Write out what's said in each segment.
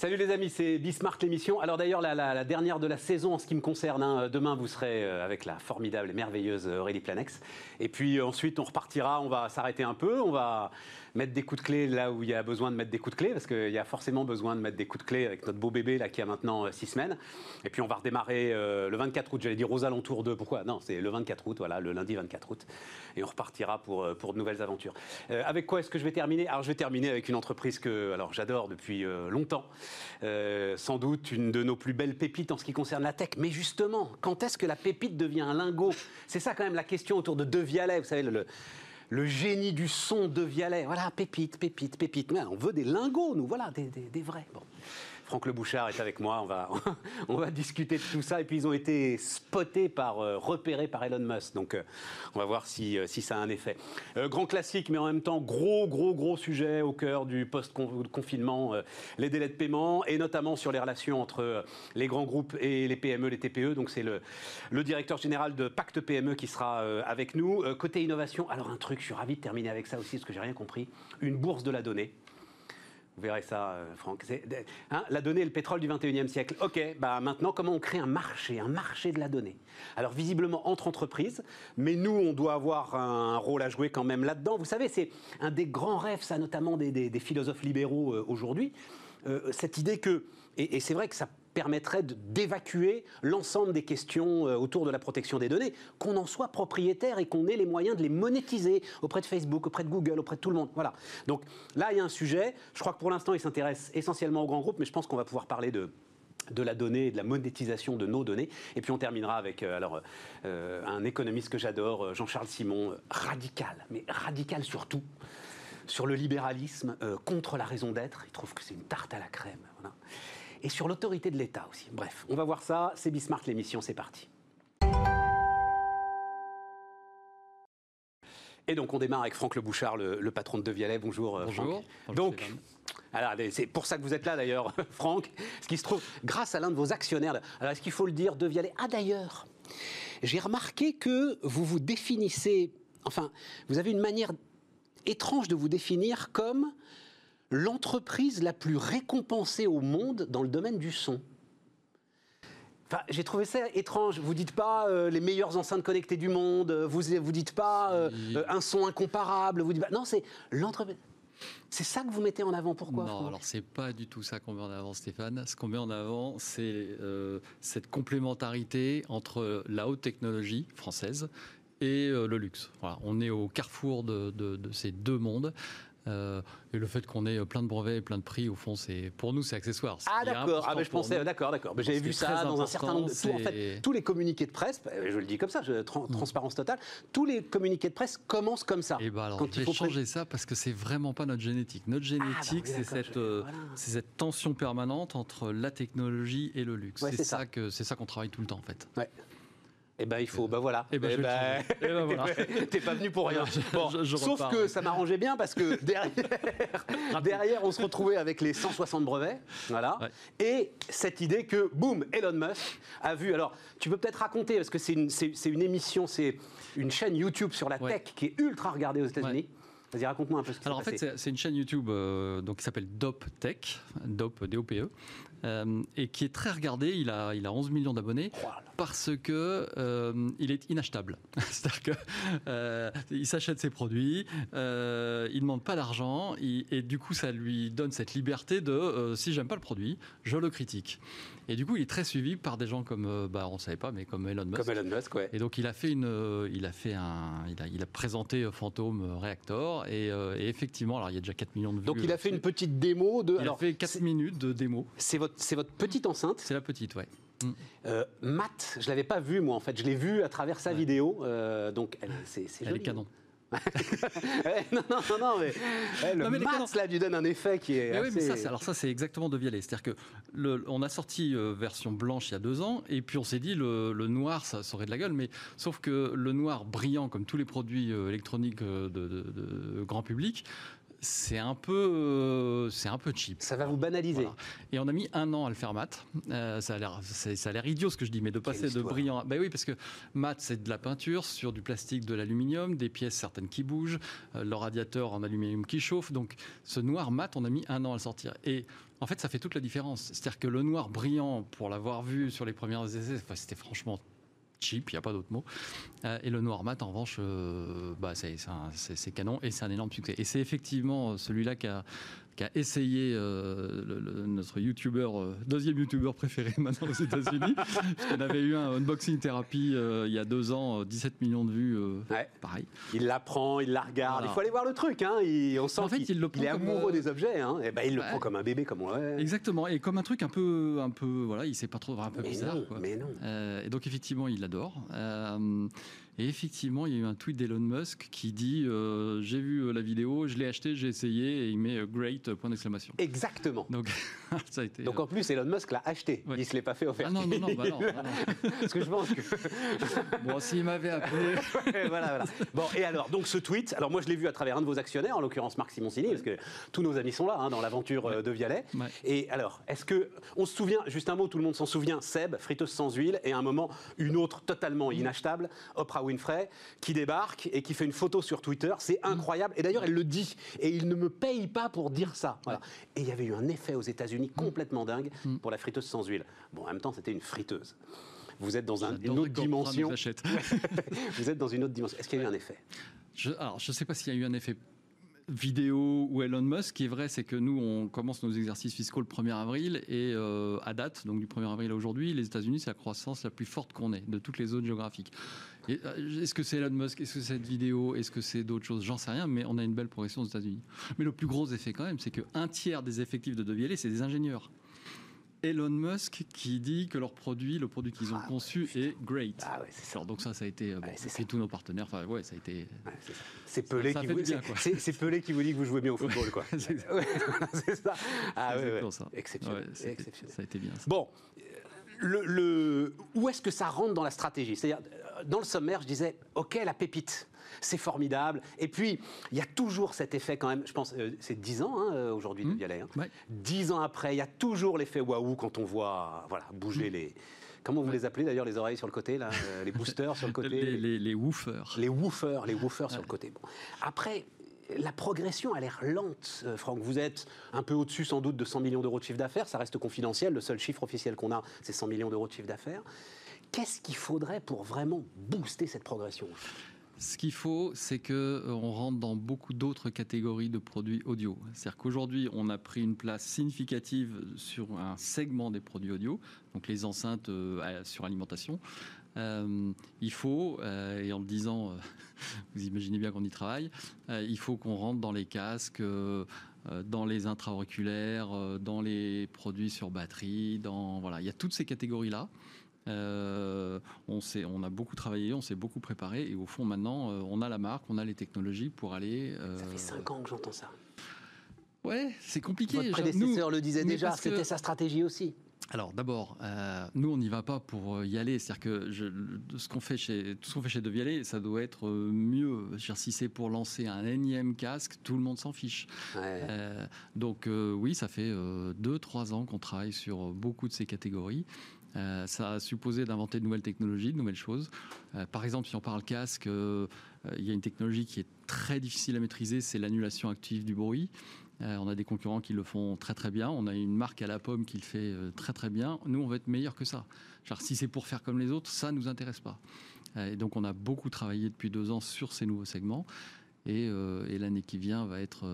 Salut les amis, c'est Bismarck l'émission. Alors d'ailleurs, la, dernière de la saison en ce qui me concerne. Hein, demain, vous serez euh, avec la formidable et merveilleuse Aurélie Planex. Et puis euh, ensuite, on repartira, on va s'arrêter un peu, on va mettre des coups de clé là où il y a besoin de mettre des coups de clé, parce qu'il y a forcément besoin de mettre des coups de clé avec notre beau bébé là qui a maintenant 6 euh, semaines. Et puis on va redémarrer le 24 août, j'allais dire aux alentours de... Pourquoi? Non, c'est le 24 août, voilà, le lundi 24 août. Et on repartira pour, pour de nouvelles aventures. avec quoi est-ce que je vais terminer? Alors je vais terminer avec une entreprise que j'adore depuis longtemps. Euh, sans doute une de nos plus belles pépites en ce qui concerne la tech. Mais justement, quand est-ce que la pépite devient un lingot? C'est ça quand même la question autour de De Vialet, vous savez, le, génie du son De Vialet. Voilà, pépite, pépite, pépite. Mais on veut des lingots, nous, voilà, des, vrais. Franck Le Bouchard est avec moi. On va, discuter de tout ça. Et puis, ils ont été spotés par, euh, repérés par Elon Musk. Donc, euh, on va voir si, euh, si ça a un effet. grand classique, mais en même temps, gros, gros, gros sujet au cœur du post-confinement, les délais de paiement et notamment sur les relations entre les grands groupes et les PME, les TPE. Donc, c'est le, le directeur général de Pacte PME qui sera avec nous. côté innovation, alors un truc, je suis ravi de terminer avec ça aussi, parce que j'ai rien compris. Une bourse de la donnée. Vous verrez ça, euh, Franck. Hein, la donnée est le pétrole du 21e siècle. OK, bah maintenant, comment on crée un marché, un marché de la donnée? Alors, visiblement, entre entreprises, mais nous, on doit avoir un rôle à jouer quand même là-dedans. Vous savez, c'est un des grands rêves, ça, notamment des, philosophes libéraux euh, aujourd'hui. Euh, cette idée que, et c'est vrai que ça permettrait d'évacuer l'ensemble des questions euh, autour de la protection des données, qu'on en soit propriétaire et qu'on ait les moyens de les monétiser auprès de Facebook, auprès de Google, auprès de tout le monde. Voilà. Donc là, il y a un sujet. Je crois que pour l'instant, il s'intéresse essentiellement aux grands groupes, mais je pense qu'on va pouvoir parler de la donnée et de la monétisation de nos données. Et puis on terminera avec euh, alors, euh, un économiste que j'adore, Jean-Charles Simon, radical, mais radical surtout, sur le libéralisme, contre la raison d'être. Il trouve que c'est une tarte à la crème. Et sur l'autorité de l'État aussi. Bref, on va voir ça. C'est Bismarck l'émission, c'est parti. Et donc on démarre avec Franck Le Bouchard, le, patron de Devialet. Bonjour. Euh, Bonjour. donc, alors, c'est pour ça que vous êtes là d'ailleurs, Franck. Ce qui se trouve, grâce à l'un de vos actionnaires. Alors, est-ce qu'il faut le dire, Devialet Ah, d'ailleurs, j'ai remarqué que vous vous définissez. Enfin, vous avez une manière étrange de vous définir comme l'entreprise la plus récompensée au monde dans le domaine du son. Enfin, j'ai trouvé ça étrange. Vous dites pas euh, les meilleures enceintes connectées du monde. Vous vous dites pas euh, euh, un son incomparable. Vous dites pas, non, c'est l'entreprise. C'est ça que vous mettez en avant. Pourquoi Non, alors c'est pas du tout ça qu'on met en avant, Stéphane. Ce qu'on met en avant, c'est cette complémentarité entre la haute technologie française et le luxe. Voilà, on est au carrefour de, de ces deux mondes. Euh, et le fait qu'on ait plein de brevets et plein de prix, au fond, c'est pour nous, c'est accessoire. Ah d'accord, ah, je pensais, d'accord, d'accord. J'avais vu ça dans un certain nombre de. en fait, tous les communiqués de presse, je le dis comme ça, je, mm. transparence totale, tous les communiqués de presse commencent comme ça. Et eh bah ben, alors, quand il faut changer ça parce que c'est vraiment pas notre génétique. Notre ah, bah génétique, c'est cette, euh, cette tension permanente entre la technologie et le luxe. c'est ça, que c'est ça qu'on travaille tout le temps en fait. Ouais. Eh ben il faut, ben. voilà. Eh ben, eh ben, eh ben voilà. T'es pas venu pour rien. sauf que ça m'arrangeait bien parce que derrière, derrière, on se retrouvait avec les 160 brevets, voilà, et cette idée que, boum, Elon Musk a vu. Alors, tu peux peut-être raconter parce que c'est une, une, émission, c'est une chaîne YouTube sur la tech qui est ultra regardée aux États-Unis. Vas-y, raconte-moi un peu ce qui Alors en fait, c'est une chaîne YouTube euh, donc, qui s'appelle Dope Tech, Dope, D-O-P-E, euh, et qui est très regardé. Il a, il a 11 millions d'abonnés parce que euh, il est inachetable. C'est-à-dire que euh, il s'achète ses produits, euh, il demande pas d'argent, et du coup, ça lui donne cette liberté de si j'aime pas le produit, je le critique. Et du coup, il est très suivi par des gens comme, bah, on savait pas, mais comme Elon Musk. Comme Elon Musk, ouais. Et donc, il a fait une, il a fait un, il a, il a présenté Phantom Reactor, et, et, effectivement, alors il y a déjà 4 millions de vues. Donc, il a fait une petite démo de. Il a fait 4 minutes de démo. C'est votre c'est votre petite enceinte. C'est la petite, ouais. Euh, Matt, je l'avais pas vu moi en fait, je l'ai vu à travers sa vidéo, euh, donc c'est Elle est canon. non, non, non, mais, le non, mais Matt, là, lui donne un effet qui est. Oui, mais ça, alors ça, c'est exactement de Vialet. C'est-à-dire que le, on a sorti euh, version blanche il y a deux ans, et puis on s'est dit le, le, noir, ça serait de la gueule, mais sauf que le noir brillant, comme tous les produits électroniques de, de, grand public, c'est un peu, euh, c'est un peu cheap. Ça va vous banaliser. Et on a mis un an à le faire mat. Euh, ça a l'air, ça a l'air idiot ce que je dis, mais de passer de brillant. À... Ben oui, parce que mat c'est de la peinture sur du plastique, de l'aluminium, des pièces certaines qui bougent, euh, le radiateur en aluminium qui chauffe. Donc ce noir mat, on a mis un an à le sortir. Et en fait, ça fait toute la différence. C'est-à-dire que le noir brillant, pour l'avoir vu sur les premières essais, c'était franchement cheap, il n'y a pas d'autre mot. Euh, et le noir mat, en revanche, euh, bah, c'est canon et c'est un énorme succès. Et c'est effectivement celui-là qui a, qui a essayé euh, notre youtubeur, euh, deuxième youtubeur préféré maintenant aux États-Unis. On avait eu un unboxing thérapie euh, il y a deux ans, 17 millions de vues. Pareil. Il l'apprend, il la regarde. Il faut aller voir le truc. Hein. on sent qu'il est amoureux des objets. Hein. Et ben, il le prend comme un bébé, comme on Exactement. Et comme un truc un peu, un peu, voilà, il sait pas trop, un peu mais bizarre. Non, Mais non. et donc effectivement, il l'adore. Et effectivement, il y a eu un tweet d'Elon Musk qui dit euh, J'ai vu euh, la vidéo, je l'ai acheté, j'ai essayé, et il met euh, great, point d'exclamation. Exactement. Donc, ça a été, Donc en plus, Elon Musk l'a acheté. Il ne se l'est pas fait offert. Ah non, non, non, bah non, bah Parce que je pense que. bon, s'il m'avait appelé. voilà, voilà. Bon, et alors, donc ce tweet, alors moi je l'ai vu à travers un de vos actionnaires, en l'occurrence Marc Simoncini, parce que tous nos amis sont là, hein, dans l'aventure de Vialet. Et alors, est-ce que. On se souvient, juste un mot, tout le monde s'en souvient, Seb, friteuse sans huile, et à un moment, une autre totalement inachetable, Oprah Winfrey, qui débarque et qui fait une photo sur Twitter. C'est incroyable. Et d'ailleurs, elle le dit. Et il ne me paye pas pour dire ça. Et il y avait eu un effet aux États-Unis complètement dingue mm. pour la friteuse sans huile. Bon, en même temps, c'était une friteuse. Vous êtes dans une autre dimension. Vous êtes dans une autre dimension. Est-ce qu'il y a eu un effet? Je, alors, je ne sais pas s'il y a eu un effet vidéo ou Elon Musk. Ce qui est vrai, c'est que nous, on commence nos exercices fiscaux le 1er avril et euh, à date, donc du 1er avril à aujourd'hui, les États-Unis, c'est la croissance la plus forte qu'on ait de toutes les zones géographiques. Euh, est-ce que c'est Elon Musk? Est-ce que c'est cette vidéo? Est-ce que c'est d'autres choses? J'en sais rien, mais on a une belle progression aux États-Unis. Mais le plus gros effet quand même, c'est qu'un tiers des effectifs de Devialet, c'est des ingénieurs. Elon Musk qui dit que leur produit, le produit qu'ils ont ah, conçu est great. Ah ouais, donc ça, ça a été, euh, bon, tous nos partenaires, enfin ouais, ça a été. c'est Pelé, qui vous, c'est, Pelé qui vous dit que vous jouez bien au football, quoi. c'est ça. Ah ouais, exceptionnel. exceptionnel. Ça a été bien. Bon, le, le, où est-ce que ça rentre dans la stratégie? C'est-à-dire, dans le sommaire, je disais, ok, la pépite c'est formidable. Et puis, il y a toujours cet effet quand même, je pense, euh, c'est 10 ans hein, euh, aujourd'hui de Vialet. Hein. 10 ans après, il y a toujours l'effet waouh quand on voit voilà, bouger mm. les... Comment vous les appelez d'ailleurs, les oreilles sur le côté, là, euh, les boosters sur le côté Les, les, les woofers. Les woofers, les woofers sur le côté. Bon. Après, la progression a l'air lente, Franck. Vous êtes un peu au-dessus sans doute de 100 millions d'euros de chiffre d'affaires. Ça reste confidentiel. Le seul chiffre officiel qu'on a, c'est 100 millions d'euros de chiffre d'affaires. Qu'est-ce qu'il faudrait pour vraiment booster cette progression? Ce qu'il faut, c'est qu'on euh, rentre dans beaucoup d'autres catégories de produits audio. C'est-à-dire qu'aujourd'hui, on a pris une place significative sur un segment des produits audio, donc les enceintes euh, sur alimentation. Euh, il faut, et en le disant, vous imaginez bien qu'on y travaille, il faut qu'on rentre dans les casques, dans les intra-auriculaires, dans les produits sur batterie, dans voilà, il y a toutes ces catégories là. Euh, on, on a beaucoup travaillé, on s'est beaucoup préparé, et au fond, maintenant, euh, on a la marque, on a les technologies pour aller. Euh, ça fait 5 ans que j'entends ça. Ouais, c'est compliqué. Votre prédécesseur le disait déjà, c'était sa stratégie aussi. Alors d'abord, nous on n'y va pas pour y aller. C'est-à-dire que je, ce qu'on fait chez tout ce qu'on fait chez Devialet, ça doit être mieux. si c'est pour lancer un énième casque, tout le monde s'en fiche. donc oui, ça fait 2-3 ans qu'on travaille sur beaucoup de ces catégories. Euh, ça a supposé d'inventer de nouvelles technologies, de nouvelles choses. Euh, par exemple, si on parle casque, euh, il y a une technologie qui est très difficile à maîtriser, c'est l'annulation active du bruit. on a des concurrents qui le font très très bien. On a une marque à la pomme qui le fait très très bien. Nous, on va être meilleur que ça. Genre, si c'est pour faire comme les autres, ça ne nous intéresse pas. donc, on a beaucoup travaillé depuis deux ans sur ces nouveaux segments. Et l'année qui vient va être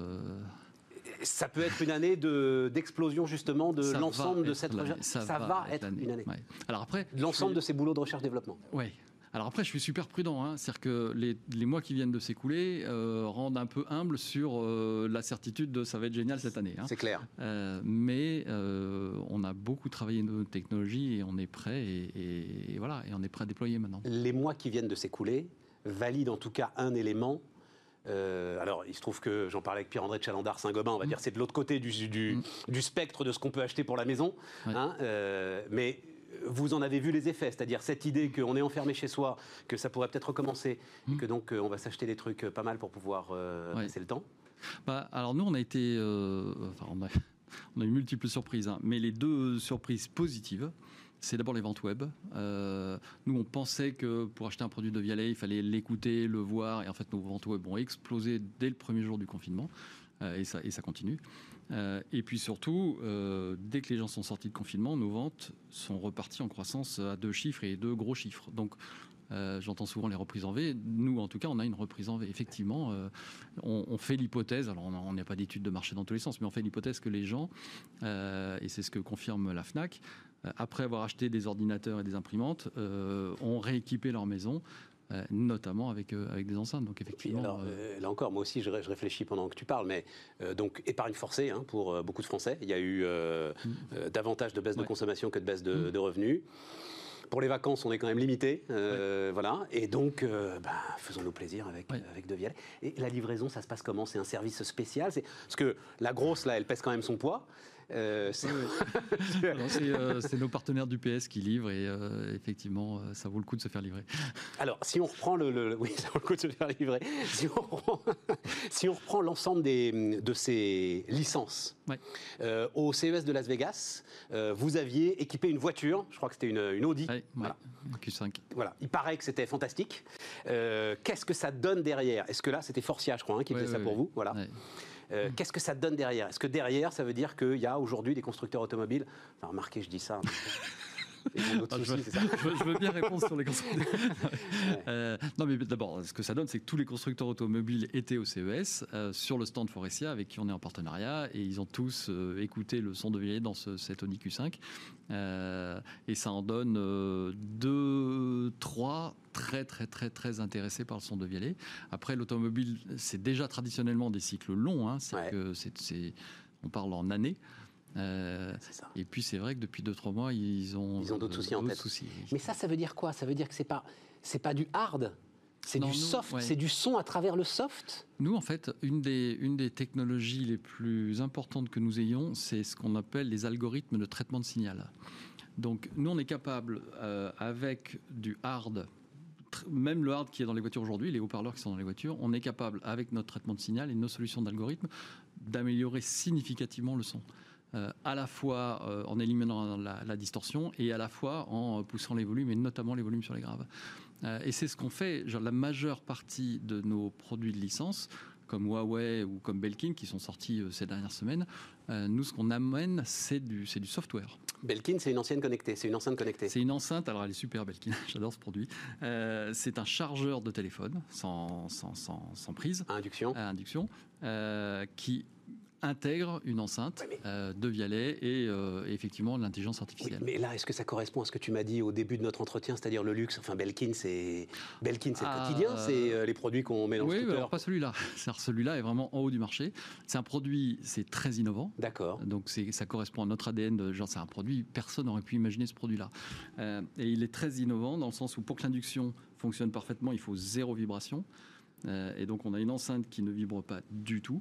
ça peut être une année d'explosion justement de l'ensemble de cette recherche. Ça, va, être, une année. Alors après, l'ensemble de ces boulots de recherche-développement. Oui. Alors après, je suis super prudent. Hein. C'est-à-dire que les, mois qui viennent de s'écouler euh, rendent un peu humble sur euh, la certitude de ça va être génial cette année. Hein. C'est clair. Euh, mais on a beaucoup travaillé nos technologies et on est prêt et, voilà et on est prêt à déployer maintenant. Les mois qui viennent de s'écouler valident en tout cas un élément euh, alors, il se trouve que j'en parlais avec Pierre-André de Chalandard, Saint-Gobain, on va mm. dire, c'est de l'autre côté du, mm. du, spectre de ce qu'on peut acheter pour la maison. Hein, euh, mais vous en avez vu les effets, c'est-à-dire cette idée qu'on est enfermé chez soi, que ça pourrait peut-être recommencer, et mmh. que donc on va s'acheter des trucs pas mal pour pouvoir passer le temps bah, Alors nous, on a été... Enfin, on a, on a eu multiples surprises, hein, mais les deux surprises positives, c'est d'abord les ventes web. Euh, nous, on pensait que pour acheter un produit de Vialet, il fallait l'écouter, le voir, et en fait, nos ventes web ont explosé dès le premier jour du confinement, euh, et, ça, continue. Euh, et puis surtout, dès que les gens sont sortis de confinement, nos ventes sont reparties en croissance à deux chiffres et deux gros chiffres. Donc, J'entends souvent les reprises en V. Nous, en tout cas, on a une reprise en V. Effectivement, on, fait l'hypothèse, alors on n'a pas d'études de marché dans tous les sens, mais on fait l'hypothèse que les gens, et c'est ce que confirme la FNAC, après avoir acheté des ordinateurs et des imprimantes, euh, ont rééquipé leur maison. Euh, notamment avec, avec des enceintes. Donc effectivement. là encore, moi aussi, je, réfléchis pendant que tu parles, mais donc épargne forcée hein, pour beaucoup de Français. Il y a eu mm. davantage de baisse de consommation que de baisse de, mm. revenus. Pour les vacances, on est quand même limité, voilà. Et donc, bah, faisons-nous plaisir avec, avec De Et la livraison, ça se passe comment? C'est un service spécial? Parce que la grosse, là, elle pèse quand même son poids. Euh, euh, c'est nos partenaires du PS qui livrent et euh, effectivement, ça vaut le coup de se faire livrer. Alors, si on reprend le, oui, ça vaut le coup de se faire livrer. Si on reprend, l'ensemble de ces licences au CES de Las Vegas, vous aviez équipé une voiture. Je crois que c'était une, Audi. voilà. Q5. Voilà. Il paraît que c'était fantastique. Qu'est-ce que ça donne derrière? Est-ce que là, c'était Forcia, je crois, hein, qui faisait ça pour vous? Voilà. Euh, qu'est-ce que ça donne derrière? Est-ce que derrière, ça veut dire qu'il y a aujourd'hui des constructeurs automobiles? Enfin, remarquez, je dis ça. Ah, je, veux, bien répondre sur les constructeurs. Euh, non, mais d'abord, ce que ça donne, c'est que tous les constructeurs automobiles étaient au CES euh, sur le stand Forestia avec qui on est en partenariat et ils ont tous écouté le son de Villiers dans ce, cet Audi Q5 et ça en donne deux, trois très très très très intéressés par le son de Vialet. Après, l'automobile, c'est déjà traditionnellement des cycles longs. Hein, c'est que c'est, on parle en années. Euh, et puis c'est vrai que depuis 2-3 mois, ils ont, ils ont d'autres soucis en tête. Mais ça, ça veut dire quoi? Ça veut dire que c'est pas c'est pas du hard, c'est du soft, c'est du son à travers le soft? Nous, en fait, une des, une des technologies les plus importantes que nous ayons, c'est ce qu'on appelle les algorithmes de traitement de signal. Donc, nous, on est capable, euh, avec du hard même le hard qui est dans les voitures aujourd'hui, les haut-parleurs qui sont dans les voitures, on est capable, avec notre traitement de signal et nos solutions d'algorithme, d'améliorer significativement le son. Euh, à la fois euh, en éliminant la, distorsion et à la fois en poussant les volumes, et notamment les volumes sur les graves. Euh, et c'est ce qu'on fait. Genre, la majeure partie de nos produits de licence, comme Huawei ou comme Belkin, qui sont sortis ces dernières semaines, nous, ce qu'on amène, c'est du, du software. Belkin, c'est une ancienne connectée, c'est une enceinte connectée. C'est une enceinte, alors elle est super Belkin, j'adore ce produit. Euh, c'est un chargeur de téléphone sans, sans, sans, prise. À induction. À induction, euh, qui intègre une enceinte euh, de Vialet et, euh, effectivement l'intelligence artificielle. mais là, est-ce que ça correspond à ce que tu m'as dit au début de notre entretien, c'est-à-dire le luxe? Enfin, Belkin, c'est Belkin, c'est le ah, quotidien, c'est euh, les produits qu'on met dans oui, le alors pas celui-là. Celui-là est vraiment en haut du marché. C'est un produit, c'est très innovant. D'accord. Donc ça correspond à notre ADN. De, genre, c'est un produit, personne n'aurait pu imaginer ce produit-là. et il est très innovant dans le sens où pour que l'induction fonctionne parfaitement, il faut zéro vibration. et donc on a une enceinte qui ne vibre pas du tout.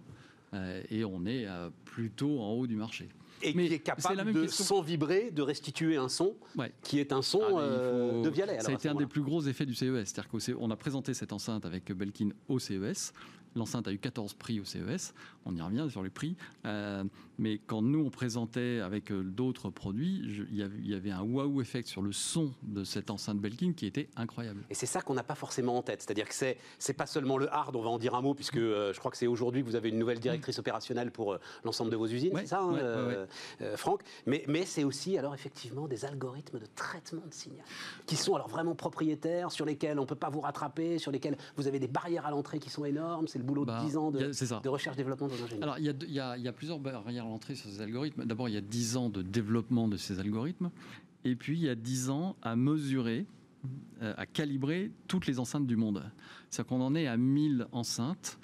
Euh, et on est euh, plutôt en haut du marché. Et qui est capable de, sans vibrer, de restituer un son qui est un son ah, euh, de Vialet. Ça a été un des plus gros effets du CES. C'est-à-dire qu'on a présenté cette enceinte avec Belkin au CES. L'enceinte a eu 14 prix au CES. On y revient sur les prix. Euh, mais quand nous, on présentait avec euh, d'autres produits, il y avait un wow effect sur le son de cette enceinte Belkin qui était incroyable. Et c'est ça qu'on n'a pas forcément en tête. C'est-à-dire que c'est, c'est pas seulement le hard, on va en dire un mot, puisque euh, je crois que c'est aujourd'hui que vous avez une nouvelle directrice opérationnelle pour l'ensemble de vos usines, c'est ça, hein, Franck mais, mais c'est aussi, alors effectivement, des algorithmes de traitement de signal qui sont alors vraiment propriétaires, sur lesquels on ne peut pas vous rattraper, sur lesquels vous avez des barrières à l'entrée qui sont énormes. C'est boulot de 10 bah, ans de, recherche-développement dans l'ingénierie Alors, il y, a, plusieurs barrières à l'entrée sur ces algorithmes. D'abord, il y a 10 ans de développement de ces algorithmes. Et puis, il y a 10 ans à mesurer, euh, à calibrer toutes les enceintes du monde. C'est-à-dire qu'on en est à 1000 enceintes.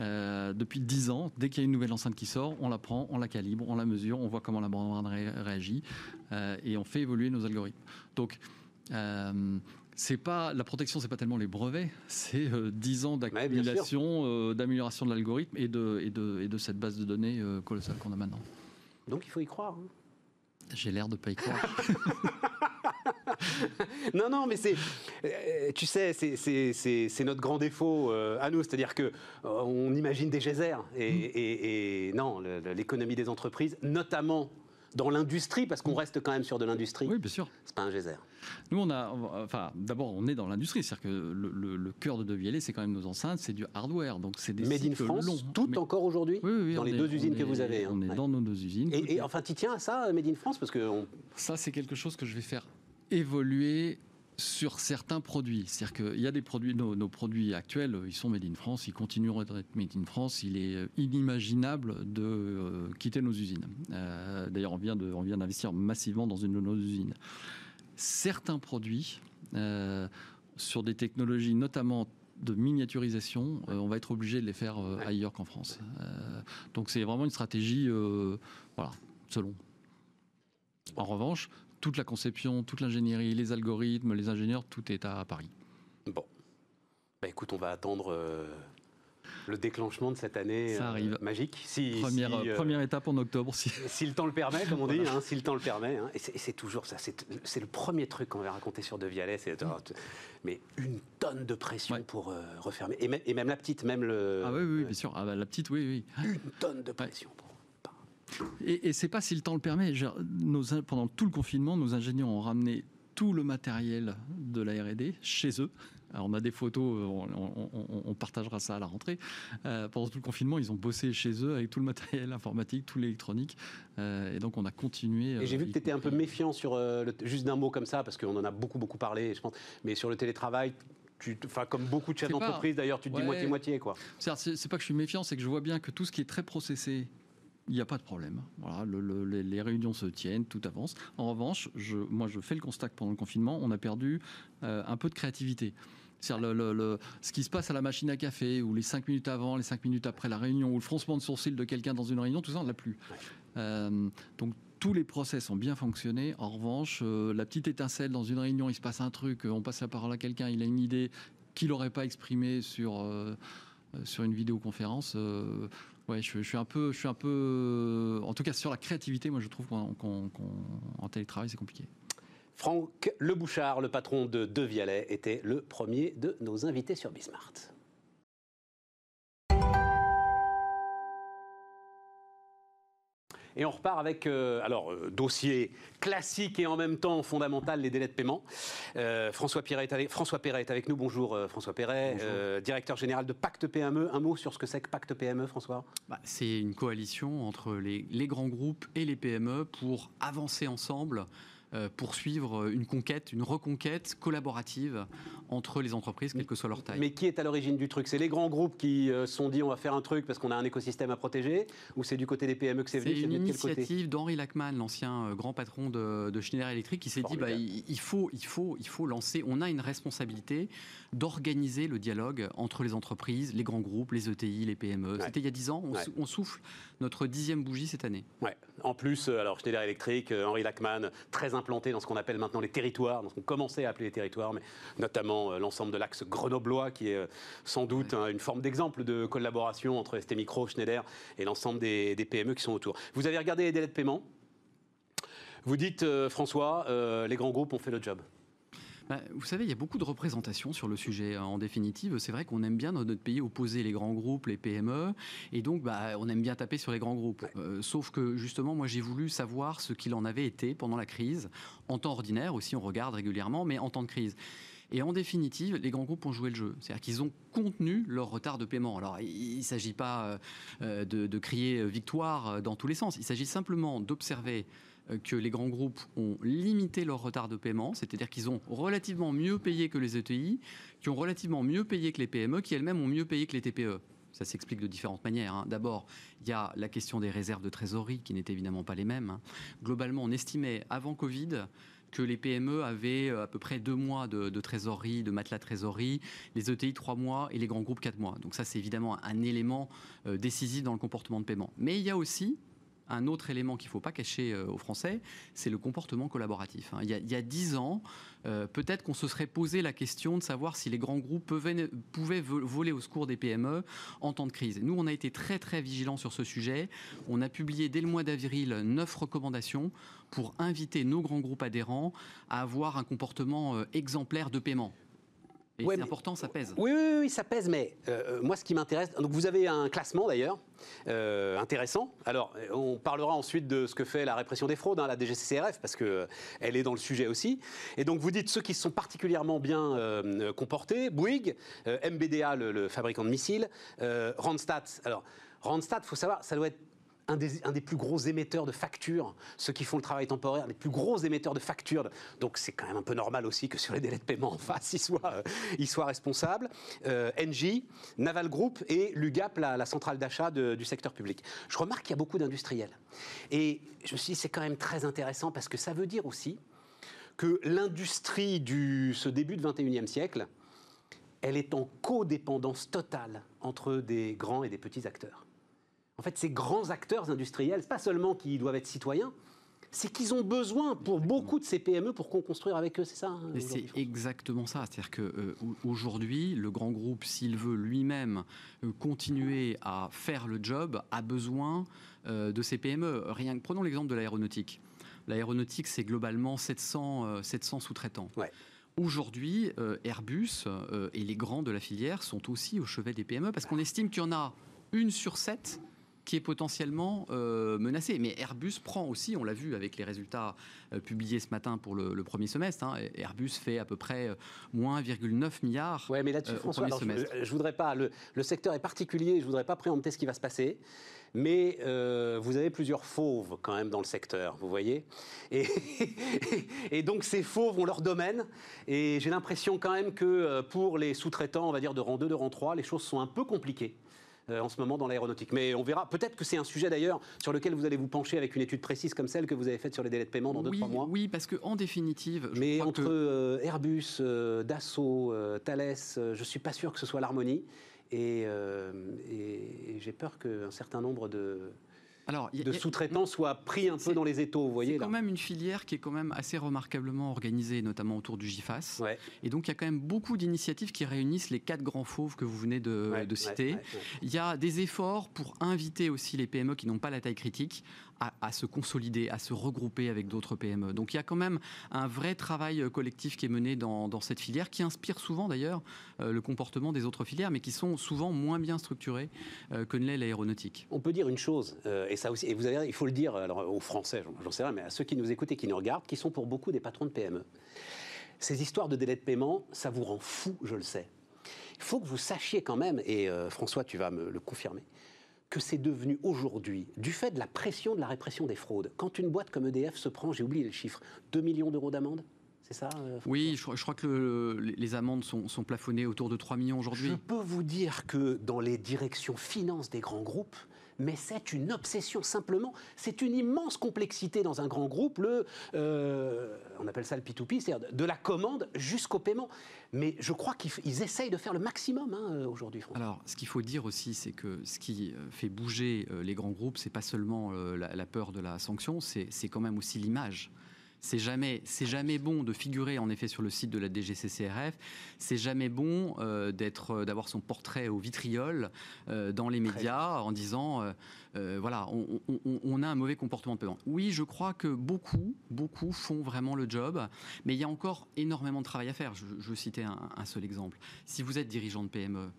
Euh, depuis 10 ans, dès qu'il y a une nouvelle enceinte qui sort, on la prend, on la calibre, on la mesure, on voit comment la bande réagit euh, et on fait évoluer nos algorithmes. Donc, c'est pas la protection, c'est pas tellement les brevets, c'est euh, dix 10 ans d'accumulation, euh, d'amélioration de l'algorithme et de, et, de, et de cette base de données euh, colossale qu'on a maintenant. Donc il faut y croire. Hein. J'ai l'air de pas y croire. non, non, mais c'est, euh, tu sais, c'est notre grand défaut à nous, c'est-à-dire que on imagine des geysers et, mm. non, l'économie des entreprises, notamment dans l'industrie, parce qu'on reste quand même sur de l'industrie. Oui, bien sûr. C'est pas un geyser. Nous, on a, enfin, d'abord, on est dans l'industrie, c'est-à-dire que le, cœur de Devielle, c'est quand même nos enceintes, c'est du hardware, donc c'est des Made in France, longs. tout encore aujourd'hui, oui, oui, dans les deux usines que vous avez. Hein. On est dans nos deux usines. Et, enfin, tu tiens à ça, Made in France, parce que ça, c'est quelque chose que je vais faire évoluer sur certains produits. C'est-à-dire qu'il y a des produits, nos, produits actuels, ils sont made in France, ils continueront à être made in France. Il est euh, inimaginable de euh, quitter nos usines. Euh, d'ailleurs, on vient d'investir massivement dans une de nos usines. Certains produits, sur des technologies notamment de miniaturisation, on va être obligé de les faire ailleurs qu'en France. donc c'est vraiment une stratégie, voilà, selon. En revanche, toute la conception, toute l'ingénierie, les algorithmes, les ingénieurs, tout est à Paris. Bon. Bah écoute, on va attendre euh, le déclenchement de cette année Ça arrive. Euh, magique. Si, première, euh, première étape en octobre. Si, si le temps le permet, comme on dit, hein, si le temps le permet. Hein. et c'est toujours ça. C'est le premier truc qu'on va raconter sur De Vialet. Mais une tonne de pression pour refermer. Et, même la petite, même le. Ah oui, oui, bien sûr. Ah bah, la petite, oui, oui. Une tonne de pression. Et, et c'est pas si le temps le permet. pendant tout le confinement, nos ingénieurs ont ramené tout le matériel de la R&D chez eux. Alors on a des photos, on, partagera ça à la rentrée. Euh, pendant tout le confinement, ils ont bossé chez eux avec tout le matériel informatique, tout l'électronique. Euh, et donc on a continué. Et j'ai vu que tu étais un peu méfiant sur, le, juste d'un mot comme ça, parce qu'on en a beaucoup, beaucoup parlé, je pense, mais sur le télétravail, tu, comme beaucoup de chefs d'entreprise d'ailleurs, tu te dis moitié-moitié. quoi. C'est pas que je suis méfiant, c'est que je vois bien que tout ce qui est très processé, il n'y a pas de problème. Les, réunions se tiennent, tout avance. En revanche, moi, je fais le constat que pendant le confinement, on a perdu euh, un peu de créativité. ce qui se passe à la machine à café, ou les 5 minutes avant, les 5 minutes après la réunion, ou le froncement de sourcil de quelqu'un dans une réunion, tout ça, on ne l'a plus. Euh, donc, tous les process ont bien fonctionné. En revanche, euh, la petite étincelle dans une réunion, il se passe un truc, on passe la parole à quelqu'un, il a une idée qu'il n'aurait pas exprimée sur, sur une vidéoconférence Ouais, je, suis un peu, je suis un peu, en tout cas sur la créativité, moi je trouve qu'en télétravail c'est compliqué. Franck Lebouchard, le patron de De Vialet, était le premier de nos invités sur Bismart. Et on repart avec, euh, alors, euh, dossier classique et en même temps fondamental, les délais de paiement. Euh, François, Perret est avec, François Perret est avec nous. Bonjour François Perret, directeur général de Pacte PME. Un mot sur ce que c'est que Pacte PME, François? Bah, C'est une coalition entre les, les grands groupes et les PME pour avancer ensemble euh, poursuivre une conquête, une reconquête collaborative entre les entreprises, quelle que soit leur taille. Mais qui est à l'origine du truc? C'est les grands groupes qui se euh, sont dit on va faire un truc parce qu'on a un écosystème à protéger? Ou c'est du côté des PME que c'est venu? C'est une initiative d'Henri Lachman, l'ancien euh, grand patron de, Schneider Electric, qui s'est dit bah, il, faut, il, faut, il faut lancer, on a une responsabilité d'organiser le dialogue entre les entreprises, les grands groupes, les ETI, les PME. C'était il y a dix ans, on, souffle notre dixième bougie cette année. Ouais. En plus, alors Schneider Electric, Henri Lachman, très implanté dans ce qu'on appelle maintenant les territoires, dans ce qu'on commençait à appeler les territoires, mais notamment euh, l'ensemble de l'axe grenoblois, qui est euh, sans doute une forme d'exemple de collaboration entre ST Micro, Schneider et l'ensemble des, PME qui sont autour. Vous avez regardé les délais de paiement? Vous dites, euh, François, les grands groupes ont fait le job. Bah, vous savez, il y a beaucoup de représentations sur le sujet. En définitive, c'est vrai qu'on aime bien dans notre pays opposer les grands groupes, les PME, et donc bah, on aime bien taper sur les grands groupes. Euh, sauf que justement, moi j'ai voulu savoir ce qu'il en avait été pendant la crise, en temps ordinaire aussi, on regarde régulièrement, mais en temps de crise. Et en définitive, les grands groupes ont joué le jeu. C'est-à-dire qu'ils ont contenu leur retard de paiement. Alors, il ne s'agit pas euh, de, de, crier victoire dans tous les sens. Il s'agit simplement d'observer euh, que les grands groupes ont limité leur retard de paiement, c'est-à-dire qu'ils ont relativement mieux payé que les ETI, qui ont relativement mieux payé que les PME, qui elles-mêmes ont mieux payé que les TPE. Ça s'explique de différentes manières. Hein. D'abord, il y a la question des réserves de trésorerie qui n'étaient évidemment pas les mêmes. Hein. Globalement, on estimait avant Covid que les PME avaient euh, à peu près deux mois de, trésorerie, de matelas trésorerie, les ETI trois mois et les grands groupes quatre mois. Donc ça, c'est évidemment un élément euh, décisif dans le comportement de paiement. Mais il y a aussi un autre élément qu'il ne faut pas cacher euh, aux Français, c'est le comportement collaboratif. Hein. Il y a dix ans, euh, peut-être qu'on se serait posé la question de savoir si les grands groupes pouvaient, voler au secours des PME en temps de crise. Nous, on a été très très vigilants sur ce sujet. On a publié dès le mois d'avril neuf recommandations pour inviter nos grands groupes adhérents à avoir un comportement euh, exemplaire de paiement. Et c'est important, ça pèse. Oui, oui, oui, ça pèse, mais euh, moi, ce qui m'intéresse, donc vous avez un classement d'ailleurs, euh, intéressant. Alors, on parlera ensuite de ce que fait la répression des fraudes, hein, la DGCCRF, parce qu'elle euh, elle est dans le sujet aussi. Et donc, vous dites ceux qui se sont particulièrement bien comportés, Bouygues, MBDA, le, le, fabricant de missiles, Randstad. Alors, Randstad, il faut savoir, ça doit être un des, plus gros émetteurs de factures, ceux qui font le travail temporaire, les plus gros émetteurs de factures. Donc c'est quand même un peu normal aussi que sur les délais de paiement en face, ils soient, euh, responsables. Euh, Engie, Naval Group et l'UGAP, la, centrale d'achat du secteur public. Je remarque qu'il y a beaucoup d'industriels. Et je me suis dit, c'est quand même très intéressant parce que ça veut dire aussi que l'industrie du ce début du 21e siècle, elle est en codépendance totale entre des grands et des petits acteurs. En fait, ces grands acteurs industriels, pas seulement qu'ils doivent être citoyens, c'est qu'ils ont besoin pour beaucoup de ces PME pour qu'on construise avec eux, c'est ça hein, C'est exactement ça. C'est-à-dire qu'aujourd'hui, euh, le grand groupe, s'il veut lui-même euh, continuer à faire le job, a besoin euh, de ces PME. Rien, prenons l'exemple de l'aéronautique. L'aéronautique, c'est globalement 700, 700 sous-traitants. Aujourd'hui, Airbus et les grands de la filière sont aussi au chevet des PME parce qu'on estime qu'il y en a une sur sept qui est potentiellement euh, menacé. Mais Airbus prend aussi, on l'a vu avec les résultats euh, publiés ce matin pour le, premier semestre, hein, Airbus fait à peu près euh, moins 1,9 milliard. Oui, mais là-dessus, François, je, voudrais pas, le, secteur est particulier, je ne voudrais pas préempter ce qui va se passer. Mais vous avez plusieurs fauves quand même dans le secteur, vous voyez et, et, donc ces fauves ont leur domaine. Et j'ai l'impression quand même que pour les sous-traitants, on va dire de rang 2, de rang 3, les choses sont un peu compliquées. Euh, en ce moment dans l'aéronautique. Mais on verra. Peut-être que c'est un sujet d'ailleurs sur lequel vous allez vous pencher avec une étude précise comme celle que vous avez faite sur les délais de paiement dans 2-3 mois. Oui, parce qu'en définitive. Mais entre euh, Airbus, euh, Dassault, Thales, je ne suis pas sûr que ce soit l'harmonie. et j'ai peur qu'un certain nombre de alors, de sous-traitants soient pris un peu dans les étaux, vous voyez. C'est quand même une filière qui est quand même assez remarquablement organisée, notamment autour du GIFAS. Et donc, il y a quand même beaucoup d'initiatives qui réunissent les quatre grands fauves que vous venez de, citer. il y a des efforts pour inviter aussi les PME qui n'ont pas la taille critique à, se consolider, à se regrouper avec d'autres PME. Donc il y a quand même un vrai travail euh, collectif qui est mené dans, cette filière, qui inspire souvent d'ailleurs euh, le comportement des autres filières, mais qui sont souvent moins bien structurées euh, que ne l'est l'aéronautique. On peut dire une chose, et ça aussi, et il faut le dire aux Français, j'en sais rien, mais à ceux qui nous écoutent et qui nous regardent, qui sont pour beaucoup des patrons de PME. Ces histoires de délai de paiement, ça vous rend fou, je le sais. Il faut que vous sachiez quand même, et François, tu vas me le confirmer, que c'est devenu aujourd'hui, du fait de la pression de la répression des fraudes, quand une boîte comme EDF se prend, j'ai oublié le chiffre, 2 millions d'euros d'amende c'est ça euh, Oui, je, crois que les amendes sont, sont, plafonnées autour de 3 millions aujourd'hui. Je peux vous dire que dans les directions finances des grands groupes, mais c'est une obsession simplement. C'est une immense complexité dans un grand groupe, le, euh, on appelle ça le P2P, c'est-à-dire de la commande jusqu'au paiement. Mais je crois qu'ils essayent de faire le maximum hein, euh, aujourd'hui. Alors, ce qu'il faut dire aussi, c'est que ce qui euh, fait bouger les grands groupes, c'est pas seulement la, peur de la sanction, c'est quand même aussi l'image. C'est jamais, c'est jamais bon de figurer en effet sur le site de la DGCCRF. C'est jamais bon euh, d'être, euh, d'avoir son portrait au vitriol euh, dans les médias en disant, voilà, on, a un mauvais comportement de paiement. Oui, je crois que beaucoup, beaucoup font vraiment le job, mais il y a encore énormément de travail à faire. Je, je citais un, un, seul exemple. Si vous êtes dirigeant de PME,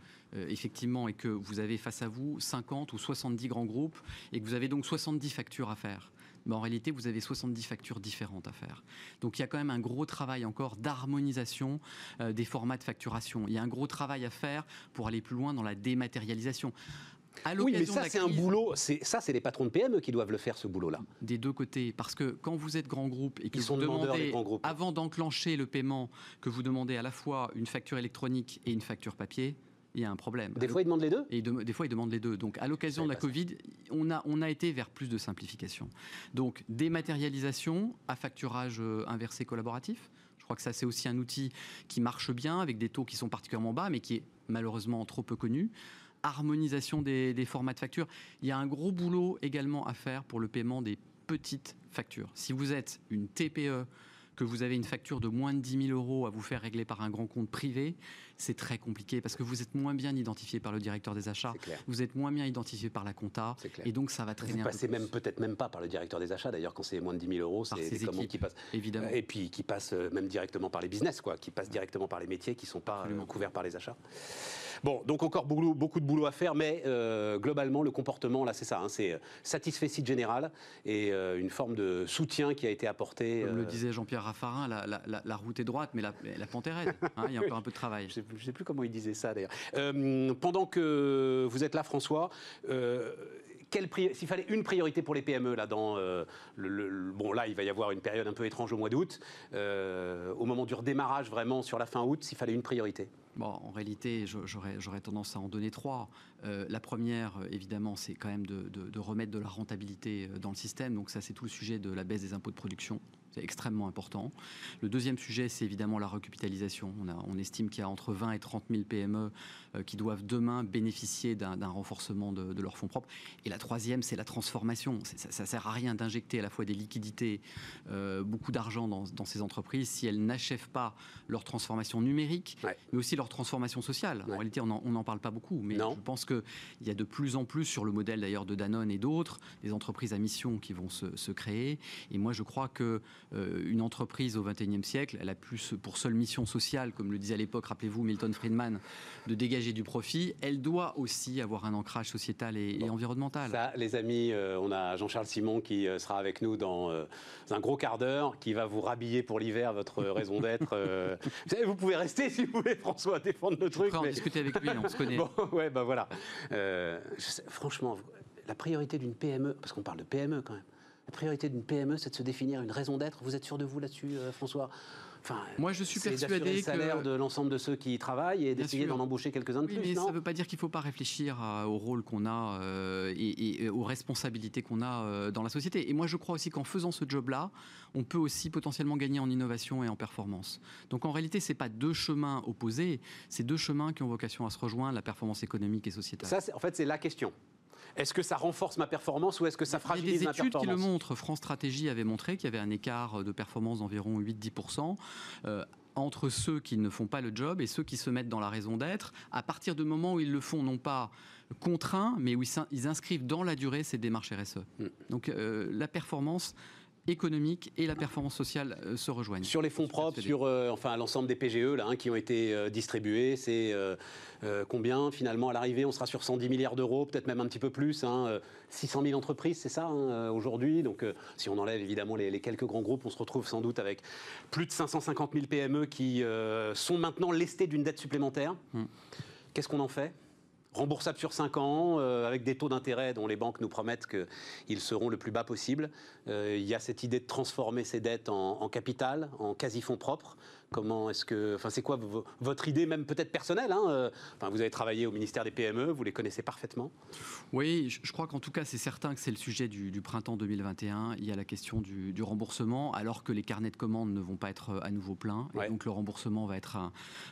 effectivement, et que vous avez face à vous 50 ou 70 grands groupes, et que vous avez donc 70 factures à faire mais en réalité, vous avez 70 factures différentes à faire. Donc il y a quand même un gros travail encore d'harmonisation euh, des formats de facturation. Il y a un gros travail à faire pour aller plus loin dans la dématérialisation. oui, mais ça, c'est un boulot. Ça, c'est les patrons de PME qui doivent le faire, ce boulot-là. Des deux côtés. Parce que quand vous êtes grand groupe et que vous demandez, avant d'enclencher le paiement, que vous demandez à la fois une facture électronique et une facture papier, il y a un problème. Des fois, ils demandent les deux et Des fois, ils demandent les deux. Donc, à l'occasion de la Covid, on a, on a été vers plus de simplification. Donc, dématérialisation à facturage euh, inversé collaboratif. Je crois que ça, c'est aussi un outil qui marche bien, avec des taux qui sont particulièrement bas, mais qui est malheureusement trop peu connu harmonisation des, des formats de factures. Il y a un gros boulot également à faire pour le paiement des petites factures. Si vous êtes une TPE, que vous avez une facture de moins de 10 000 euros à vous faire régler par un grand compte privé, c'est très compliqué parce que vous êtes moins bien identifié par le directeur des achats, vous êtes moins bien identifié par la compta, et donc ça va traîner. Vous passez même peut-être même pas par le directeur des achats. D'ailleurs, quand c'est moins de 10 000 euros, c'est des commandes qui passent. Évidemment. Et puis qui passent euh, même directement par les business, quoi, qui passent directement par les métiers qui ne sont pas euh, couverts par les achats. Bon, donc encore beaucoup, de boulot à faire, mais euh, globalement, le comportement, là, c'est ça. Hein, c'est satisfait site général et une forme de soutien qui a été apporté. Comme le disait Jean-Pierre Raffarin, la, route est droite, mais la, pente est raide. Hein, il y a encore un peu de travail je ne sais plus comment il disait ça d'ailleurs. Euh, pendant que vous êtes là, François, euh, s'il fallait une priorité pour les PME là dans euh, le, bon là il va y avoir une période un peu étrange au mois d'août au moment du redémarrage vraiment sur la fin août s'il fallait une priorité en réalité, j'aurais tendance à en donner trois. la première, évidemment, c'est quand même de, remettre de la rentabilité dans le système. Donc ça, c'est tout le sujet de la baisse des impôts de production. C'est extrêmement important. Le deuxième sujet, c'est évidemment la recapitalisation. On, estime qu'il y a entre 20 et 30 000 PME qui doivent demain bénéficier d'un renforcement de, leurs fonds propres. Et la troisième, c'est la transformation. Ça ne sert à rien d'injecter à la fois des liquidités, euh, beaucoup d'argent dans, ces entreprises si elles n'achèvent pas leur transformation numérique, mais aussi leur transformation sociale. En réalité, on n'en parle pas beaucoup, mais je pense qu'il y a de plus en plus, sur le modèle d'ailleurs de Danone et d'autres, des entreprises à mission qui vont se, se créer. Et moi, je crois que une entreprise au XXIe siècle, elle a plus pour seule mission sociale, comme le disait à l'époque, rappelez-vous, Milton Friedman, de dégager du profit. Elle doit aussi avoir un ancrage sociétal et, environnemental. Ça, les amis, euh, on a Jean-Charles Simon qui euh, sera avec nous dans un gros quart d'heure, qui va vous rhabiller pour l'hiver votre raison d'être. vous savez, vous pouvez rester si vous voulez, François, défendre le truc. On mais... discuter avec lui, on se connaît. Bon, ouais, bah voilà. franchement, la priorité d'une PME, parce qu'on parle de PME quand même la priorité d'une PME, c'est de se définir une raison d'être. Vous êtes sûr de vous là-dessus, euh, François? Enfin, Moi, je suis persuadé le salaire de l'ensemble de ceux qui y travaillent et d'essayer d'en embaucher quelques-uns de plus. Mais ça ne veut pas dire qu'il ne faut pas réfléchir au rôle qu'on a euh, et, aux responsabilités qu'on a euh, dans la société. Et moi, je crois aussi qu'en faisant ce job-là, on peut aussi potentiellement gagner en innovation et en performance. Donc, en réalité, ce n'est pas deux chemins opposés, c'est deux chemins qui ont vocation à se rejoindre, la performance économique et sociétale. Ça, en fait, c'est la question. Est-ce que ça renforce ma performance ou est-ce que ça fragilise ma performance Il y a des études qui le montrent. France Stratégie avait montré qu'il y avait un écart de performance d'environ 8-10%. Euh, entre ceux qui ne font pas le job et ceux qui se mettent dans la raison d'être, à partir du moment où ils le font non pas contraint, mais où ils inscrivent dans la durée ces démarches RSE. Hmm. Donc euh, la performance, économique et la performance sociale euh, se rejoignent. Sur les fonds propres, sur euh, enfin l'ensemble des PGE là, hein, qui ont été euh, distribués, c'est combien? Finalement à l'arrivée On sera sur 110 milliards d'euros, peut-être même un petit peu plus. Hein, 600 000 entreprises, c'est ça hein, aujourd'hui? Donc si on enlève évidemment les, quelques grands groupes, on se retrouve sans doute avec plus de 550 000 PME qui sont maintenant lestées d'une dette supplémentaire. Hmm. Qu'est-ce qu'on en fait? Remboursable sur 5 ans, euh, avec des taux d'intérêt dont les banques nous promettent qu'ils seront le plus bas possible. Euh, il y a cette idée de transformer ces dettes en, en capital, en quasi-fonds propres. Comment est-ce que, enfin, c'est quoi votre idée, même peut-être personnelle hein, euh, enfin, Vous avez travaillé au ministère des PME, vous les connaissez parfaitement. Oui, je crois qu'en tout cas, c'est certain que c'est le sujet du, printemps 2021. Il y a la question du, remboursement, alors que les carnets de commandes ne vont pas être euh, à nouveau pleins. Et donc le remboursement va être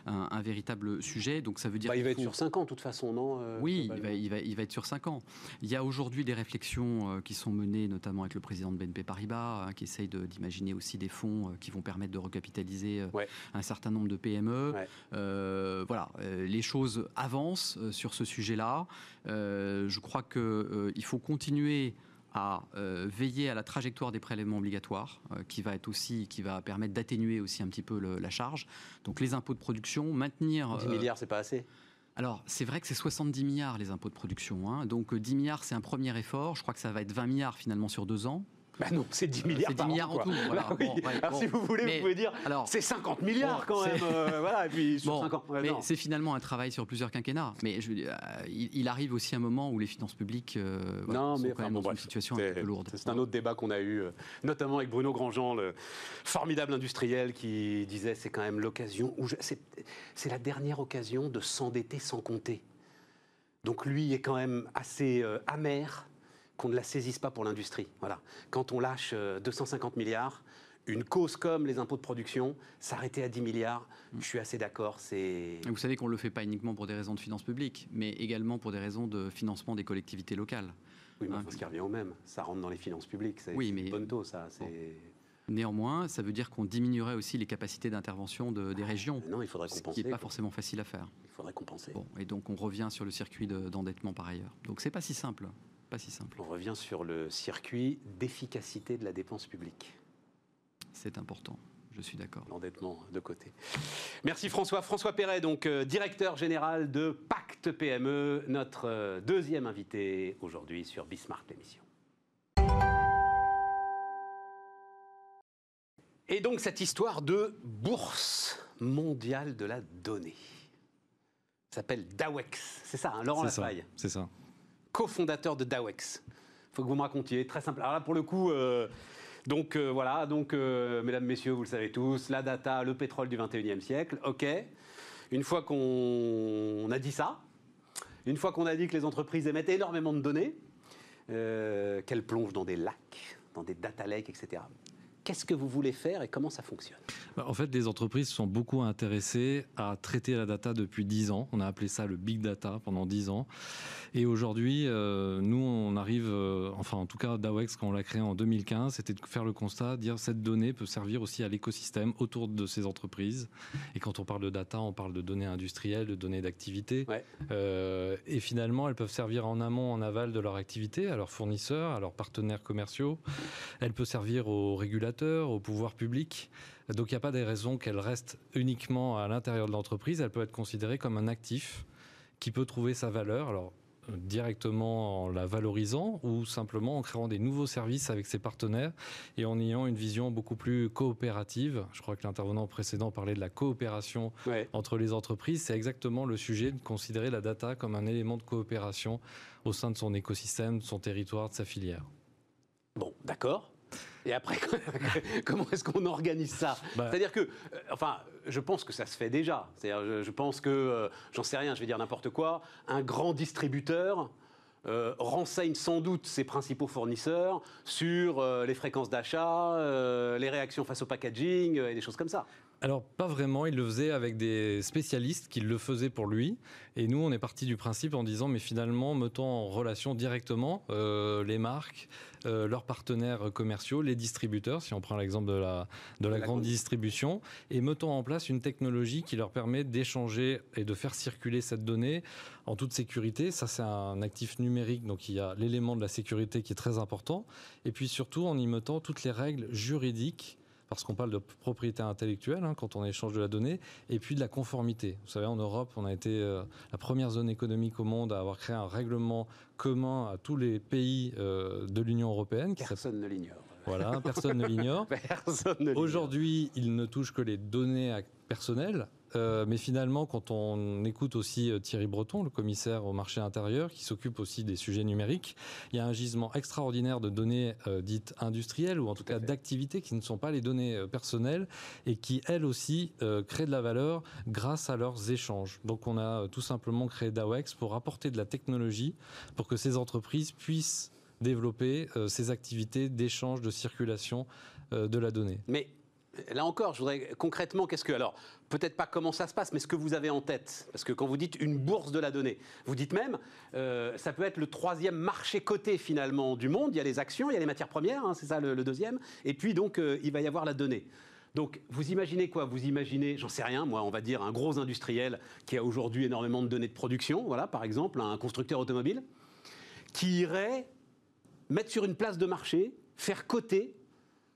un, véritable sujet. Donc ça veut dire. Bah, il va être sur 5 ans, de toute façon, non euh, Oui, il va, il, va, il va, être sur 5 ans. Il y a aujourd'hui des réflexions qui sont menées, notamment avec le président de BNP Paribas, hein, qui essaye d'imaginer aussi des fonds qui vont permettre de recapitaliser un certain nombre de PME. Euh, voilà, euh, les choses avancent euh, sur ce sujet-là. je crois qu'il faut continuer à veiller à la trajectoire des prélèvements obligatoires, qui va être aussi, qui va permettre d'atténuer aussi un petit peu la charge. Donc les impôts de production, maintenir. 10 milliards, c'est pas assez. Alors, c'est vrai que c'est 70 milliards les impôts de production. Hein. Donc, 10 milliards, c'est un premier effort. Je crois que ça va être 20 milliarrs finalement sur deux ans. Bah non, c'est 10 milliards. C'est 10 milliards en tout. alors si vous voulez, vous pouvez dire, c'est 50 milliards quand même. Euh, voilà, et puis sur 50, mais c'est finalement un travail sur plusieurs quinquennats. Mais je, euh, il, arrive aussi un moment où les finances publiques euh, non, sont mais, quand même dans une situation un peu lourde. C'est un autre débat qu'on a eu, notamment avec Bruno Grandjean, le formidable industriel, qui disait c'est quand même l'occasion, c'est la dernière occasion de s'endetter sans compter. Donc lui est quand même assez amer qu'on ne la saisisse pas pour l'industrie. Voilà. Quand on lâche 250 euh, milliards, une cause comme les impôts de production, s'arrêter à 10 milliards, je suis assez d'accord. C'est. Vous savez qu'on ne le fait pas uniquement pour des raisons de finances publiques, mais également pour des raisons de financement des collectivités locales. Oui, mais hein, ce qui revient au même, ça rentre dans les finances publiques. C'est oui, mais... bonne taux, ça. Néanmoins, ça veut dire qu'on diminuerait aussi les capacités d'intervention de, des régions. non, il faudrait compenser. Ce qui n'est pas forcément facile à faire. Il faudrait compenser. Bon, et donc on revient sur le circuit d'endettement par ailleurs. Donc c'est pas si simple. Pas si simple. On revient sur le circuit d'efficacité de la dépense publique. C'est important. Je suis d'accord. L'endettement de côté. Merci François. François Perret, donc euh, directeur général de Pacte PME, notre euh, deuxième invité aujourd'hui sur Bismarck l'émission. Et donc cette histoire de bourse mondiale de la donnée. S'appelle DAWEX. C'est ça, hein, Laurent Lafaille. C'est ça. Co-fondateur de DAWEX. Il faut que vous me racontiez, très simple. Alors là, pour le coup, euh, donc euh, voilà, donc euh, mesdames, messieurs, vous le savez tous, la data, le pétrole du 21e siècle, ok. Une fois qu'on a dit ça, une fois qu'on a dit que les entreprises émettent énormément de données, qu'elles plongent dans des lacs, dans des data lakes, etc. Qu'est-ce que vous voulez faire et comment ça fonctionne? Bah, En fait, les entreprises sont beaucoup intéressées à traiter la data depuis 10 ans. On a appelé ça le big data pendant 10 ans. Et aujourd'hui, euh, nous, on arrive, euh, enfin en tout cas, DAWEX, quand on l'a créé en 2015, c'était de faire le constat, dire cette donnée peut servir aussi à l'écosystème autour de ces entreprises. Et quand on parle de data, on parle de données industrielles, de données d'activité. Euh, et finalement, elles peuvent servir en amont, en aval de leur activité, à leurs fournisseurs, à leurs partenaires commerciaux. Elles peuvent servir aux régulateurs, aux pouvoirs publics. Donc il n'y a pas des raisons qu'elles restent uniquement à l'intérieur de l'entreprise. Elle peut être considérée comme un actif qui peut trouver sa valeur. Alors directement en la valorisant ou simplement en créant des nouveaux services avec ses partenaires et en ayant une vision beaucoup plus coopérative. Je crois que l'intervenant précédent parlait de la coopération entre les entreprises. C'est exactement le sujet de considérer la data comme un élément de coopération au sein de son écosystème, de son territoire, de sa filière. Bon, d'accord. Et après, comment est-ce qu'on organise ça? Bah. C'est-à-dire que, euh, enfin, je pense que ça se fait déjà. C'est-à-dire, je, pense que, euh, j'en sais rien, je vais dire n'importe quoi, un grand distributeur euh, renseigne sans doute ses principaux fournisseurs sur les fréquences d'achat, les réactions face au packaging et des choses comme ça. Alors pas vraiment, il le faisait avec des spécialistes qui le faisaient pour lui. Et nous, on est parti du principe en disant, mais finalement, mettons en relation directement euh, les marques, euh, leurs partenaires commerciaux, les distributeurs, si on prend l'exemple de la, de la, grande distribution, et mettons en place une technologie qui leur permet d'échanger et de faire circuler cette donnée en toute sécurité. Ça, c'est un actif numérique, donc il y a l'élément de la sécurité qui est très important. Et puis surtout, en y mettant toutes les règles juridiques parce qu'on parle de propriété intellectuelle hein, quand on échange de la donnée, et puis de la conformité. Vous savez, en Europe, on a été euh, la première zone économique au monde à avoir créé un règlement commun à tous les pays euh, de l'Union européenne. Personne ne l'ignore. Voilà, personne ne l'ignore. Aujourd'hui, il ne touche que les données personnelles. Euh, mais finalement, quand on écoute aussi euh, Thierry Breton, le commissaire au marché intérieur, qui s'occupe aussi des sujets numériques, il y a un gisement extraordinaire de données euh, dites industrielles, ou en tout, cas d'activités qui ne sont pas les données personnelles, et qui, elles aussi, créent de la valeur grâce à leurs échanges. Donc on a tout simplement créé DAWEX pour apporter de la technologie, pour que ces entreprises puissent développer ces activités d'échange, de circulation de la donnée. Mais là encore, je voudrais concrètement, qu'est-ce que. Alors, peut-être pas comment ça se passe, mais ce que vous avez en tête. Parce que quand vous dites une bourse de la donnée, vous dites même, euh, ça peut être le troisième marché coté finalement du monde. Il y a les actions, il y a les matières premières, hein, c'est ça le, deuxième. Et puis donc, euh, il va y avoir la donnée. Donc, vous imaginez quoi? Vous imaginez, j'en sais rien, moi, on va dire un gros industriel qui a aujourd'hui énormément de données de production, voilà, par exemple, un constructeur automobile, qui irait mettre sur une place de marché, faire coter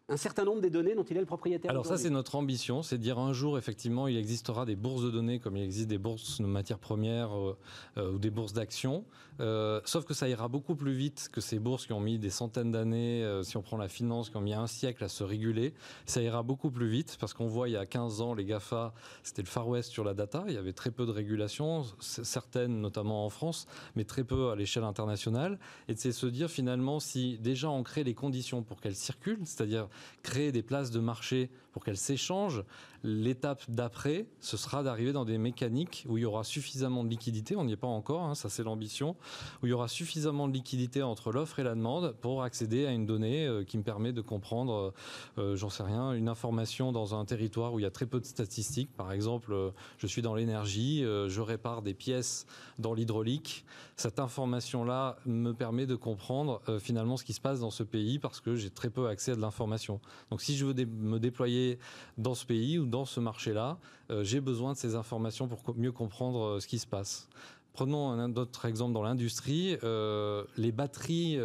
un certain nombre des données dont il est le propriétaire. Alors ça, c'est notre ambition, c'est de dire un jour, effectivement, il existera des bourses de données comme il existe des bourses de matières premières euh, euh, ou des bourses d'actions. Euh, sauf que ça ira beaucoup plus vite que ces bourses qui ont mis des centaines d'années, si on prend la finance, qui ont mis un siècle à se réguler. Ça ira beaucoup plus vite parce qu'on voit il y a 15 ans, les GAFA, c'était le Far West sur la data. Il y avait très peu de régulation, certaines notamment en France, mais très peu à l'échelle internationale. Et c'est se dire finalement, si déjà on crée les conditions pour qu'elles circulent, c'est-à-dire créer des places de marché pour qu'elles s'échangent, L'étape d'après, ce sera d'arriver dans des mécaniques où il y aura suffisamment de liquidité, on n'y est pas encore, hein, ça c'est l'ambition, où il y aura suffisamment de liquidité entre l'offre et la demande pour accéder à une donnée euh, qui me permet de comprendre, euh, j'en sais rien, une information dans un territoire où il y a très peu de statistiques. Par exemple, euh, je suis dans l'énergie, je répare des pièces dans l'hydraulique. Cette information-là me permet de comprendre finalement ce qui se passe dans ce pays parce que j'ai très peu accès à de l'information. Donc si je veux me déployer dans ce pays dans ce marché-là, euh, j'ai besoin de ces informations pour mieux comprendre euh, ce qui se passe. Prenons un autre exemple dans l'industrie, euh, les batteries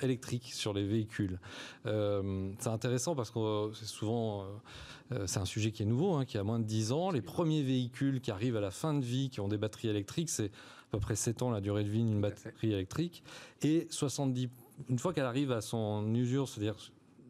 électriques sur les véhicules. c'est intéressant parce que c'est souvent, c'est un sujet qui est nouveau, hein, qui a moins de 10 ans. Les premiers véhicules qui arrivent à la fin de vie, qui ont des batteries électriques, c'est à peu près 7 ans la durée de vie d'une batterie électrique. Et 70, une fois qu'elle arrive à son usure, c'est-à-dire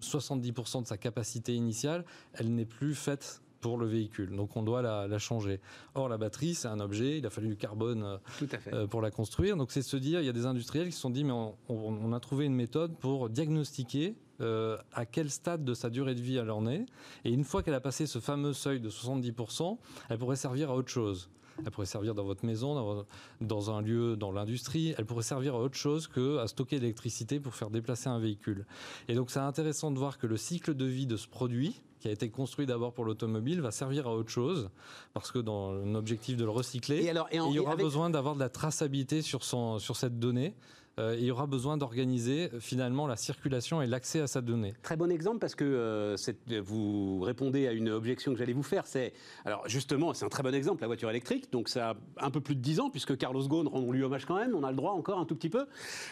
70% de sa capacité initiale, elle n'est plus faite pour le véhicule. Donc on doit la, changer. Or la batterie, c'est un objet, il a fallu du carbone euh, euh, pour la construire. Donc c'est se dire, il y a des industriels qui se sont dit, mais on, a trouvé une méthode pour diagnostiquer euh, à quel stade de sa durée de vie elle en est. Et une fois qu'elle a passé ce fameux seuil de 70%, elle pourrait servir à autre chose. Elle pourrait servir dans votre maison, dans, un lieu, dans l'industrie. Elle pourrait servir à autre chose qu'à stocker l'électricité pour faire déplacer un véhicule. Et donc c'est intéressant de voir que le cycle de vie de ce produit, qui a été construit d'abord pour l'automobile, va servir à autre chose, parce que dans l'objectif de le recycler, il y aura besoin d'avoir de la traçabilité sur, son, sur cette donnée. Euh, il y aura besoin d'organiser euh, finalement la circulation et l'accès à sa donnée. Très bon exemple parce que euh, vous répondez à une objection que j'allais vous faire. C'est alors justement, c'est un très bon exemple la voiture électrique. Donc ça a un peu plus de 10 ans puisque Carlos Ghosn rend lui hommage quand même. On a le droit encore un tout petit peu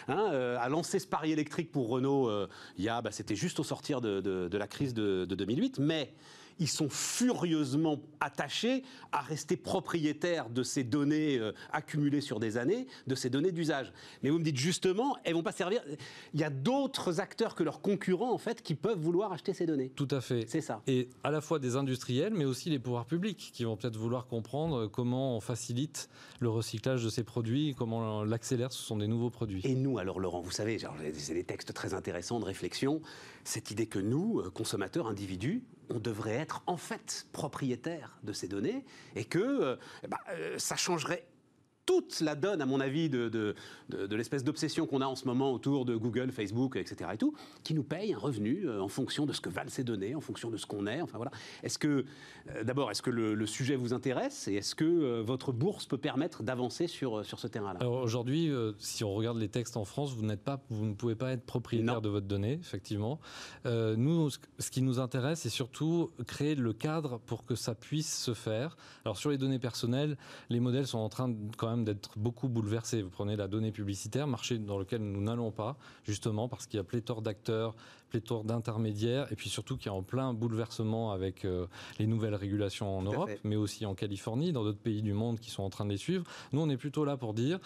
hein, à lancer ce pari électrique pour Renault. il y a, bah, c'était juste au sortir de, la crise de, de 2008, mais ils sont furieusement attachés à rester propriétaires de ces données euh, accumulées sur des années, de ces données d'usage. Mais vous me dites justement, elles vont pas servir. Il y a d'autres acteurs que leurs concurrents en fait qui peuvent vouloir acheter ces données. Tout à fait. C'est ça. Et à la fois des industriels, mais aussi les pouvoirs publics qui vont peut-être vouloir comprendre comment on facilite le recyclage de ces produits, comment on l'accélère. Ce sont des nouveaux produits. Et nous, alors Laurent, vous savez, c'est des textes très intéressants de réflexion. Cette idée que nous, euh, consommateurs, individus, on devrait être en fait propriétaire de ces données et que euh, bah, euh, ça changerait toute la donne, à mon avis, de, de, l'espèce d'obsession qu'on a en ce moment autour de Google, Facebook, etc. et tout, qui nous paye un revenu euh, en fonction de ce que valent ces données, en fonction de ce qu'on est. Enfin voilà. Est-ce que, euh, d'abord, est-ce que le, sujet vous intéresse et est-ce que euh, votre bourse peut permettre d'avancer sur, sur ce terrain-là? Alors aujourd'hui, si on regarde les textes en France, vous n'êtes pas, vous ne pouvez pas être propriétaire de votre donnée, effectivement. nous, ce qui nous intéresse, c'est surtout créer le cadre pour que ça puisse se faire. Alors sur les données personnelles, les modèles sont en train quand même d'être beaucoup bouleversé. Vous prenez la donnée publicitaire, marché dans lequel nous n'allons pas, justement parce qu'il y a pléthore d'acteurs, pléthore d'intermédiaires, et puis surtout qu'il y a en plein bouleversement avec euh, les nouvelles régulations en Europe, mais aussi en Californie, dans d'autres pays du monde qui sont en train de les suivre. Nous, on est plutôt là pour dire,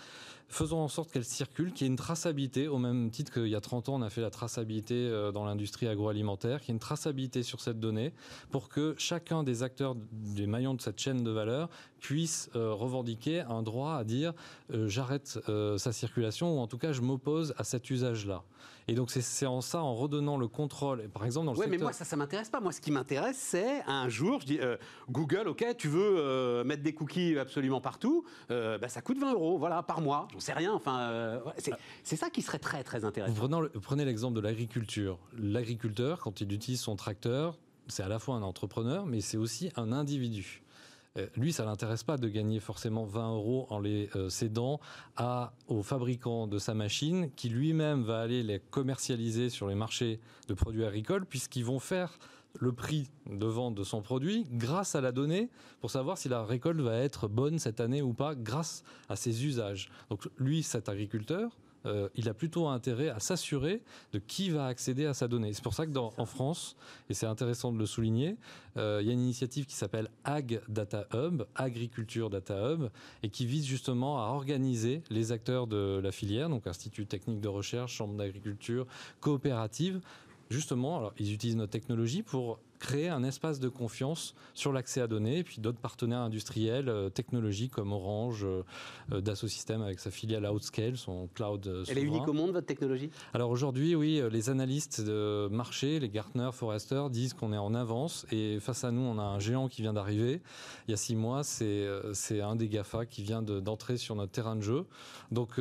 faisons en sorte qu'elle circule, qu'il y ait une traçabilité, au même titre qu'il y a 30 ans, on a fait la traçabilité euh, dans l'industrie agroalimentaire, qu'il y ait une traçabilité sur cette donnée, pour que chacun des acteurs, des maillons de cette chaîne de valeur, puisse euh, revendiquer un droit à dire j'arrête sa circulation, ou en tout cas je m'oppose à cet usage-là. Et donc c'est en ça, en redonnant le contrôle, par exemple dans le ouais, mais moi ça, ça m'intéresse pas. Moi, ce qui m'intéresse, c'est un jour, je dis euh, Google, ok, tu veux euh, mettre des cookies absolument partout, euh, bah, ça coûte 20 euros, voilà, par mois. J'en sais rien. Enfin, c'est ça qui serait très très intéressant. Vous prenez l'exemple de l'agriculture. L'agriculteur, quand il utilise son tracteur, c'est à la fois un entrepreneur, mais c'est aussi un individu. Euh, lui, ça l'intéresse pas de gagner forcément 20 euros en les euh, cédant à, au fabricant de sa machine, qui lui-même va aller les commercialiser sur les marchés de produits agricoles, puisqu'ils vont faire le prix de vente de son produit grâce à la donnée pour savoir si la récolte va être bonne cette année ou pas grâce à ses usages. Donc lui, cet agriculteur, euh, il a plutôt intérêt à s'assurer de qui va accéder à sa donnée. C'est pour ça que dans, en France, et c'est intéressant de le souligner, euh, il y a une initiative qui s'appelle Ag Data Hub, Agriculture Data Hub, et qui vise justement à organiser les acteurs de la filière, donc Institut technique de recherche, Chambre d'agriculture, coopérative, justement, alors, ils utilisent notre technologie pour créer un espace de confiance sur l'accès à données, et puis d'autres partenaires industriels, euh, technologiques comme Orange, euh, euh, Dassault Systèmes avec sa filiale Outscale, son cloud euh, Elle est unique au monde, votre technologie? Alors aujourd'hui, oui, les analystes de marché, les Gartner, Forrester, disent qu'on est en avance. Et face à nous, on a un géant qui vient d'arriver. Il y a six mois, c'est un des GAFA qui vient de- d'entrer sur notre terrain de jeu. Donc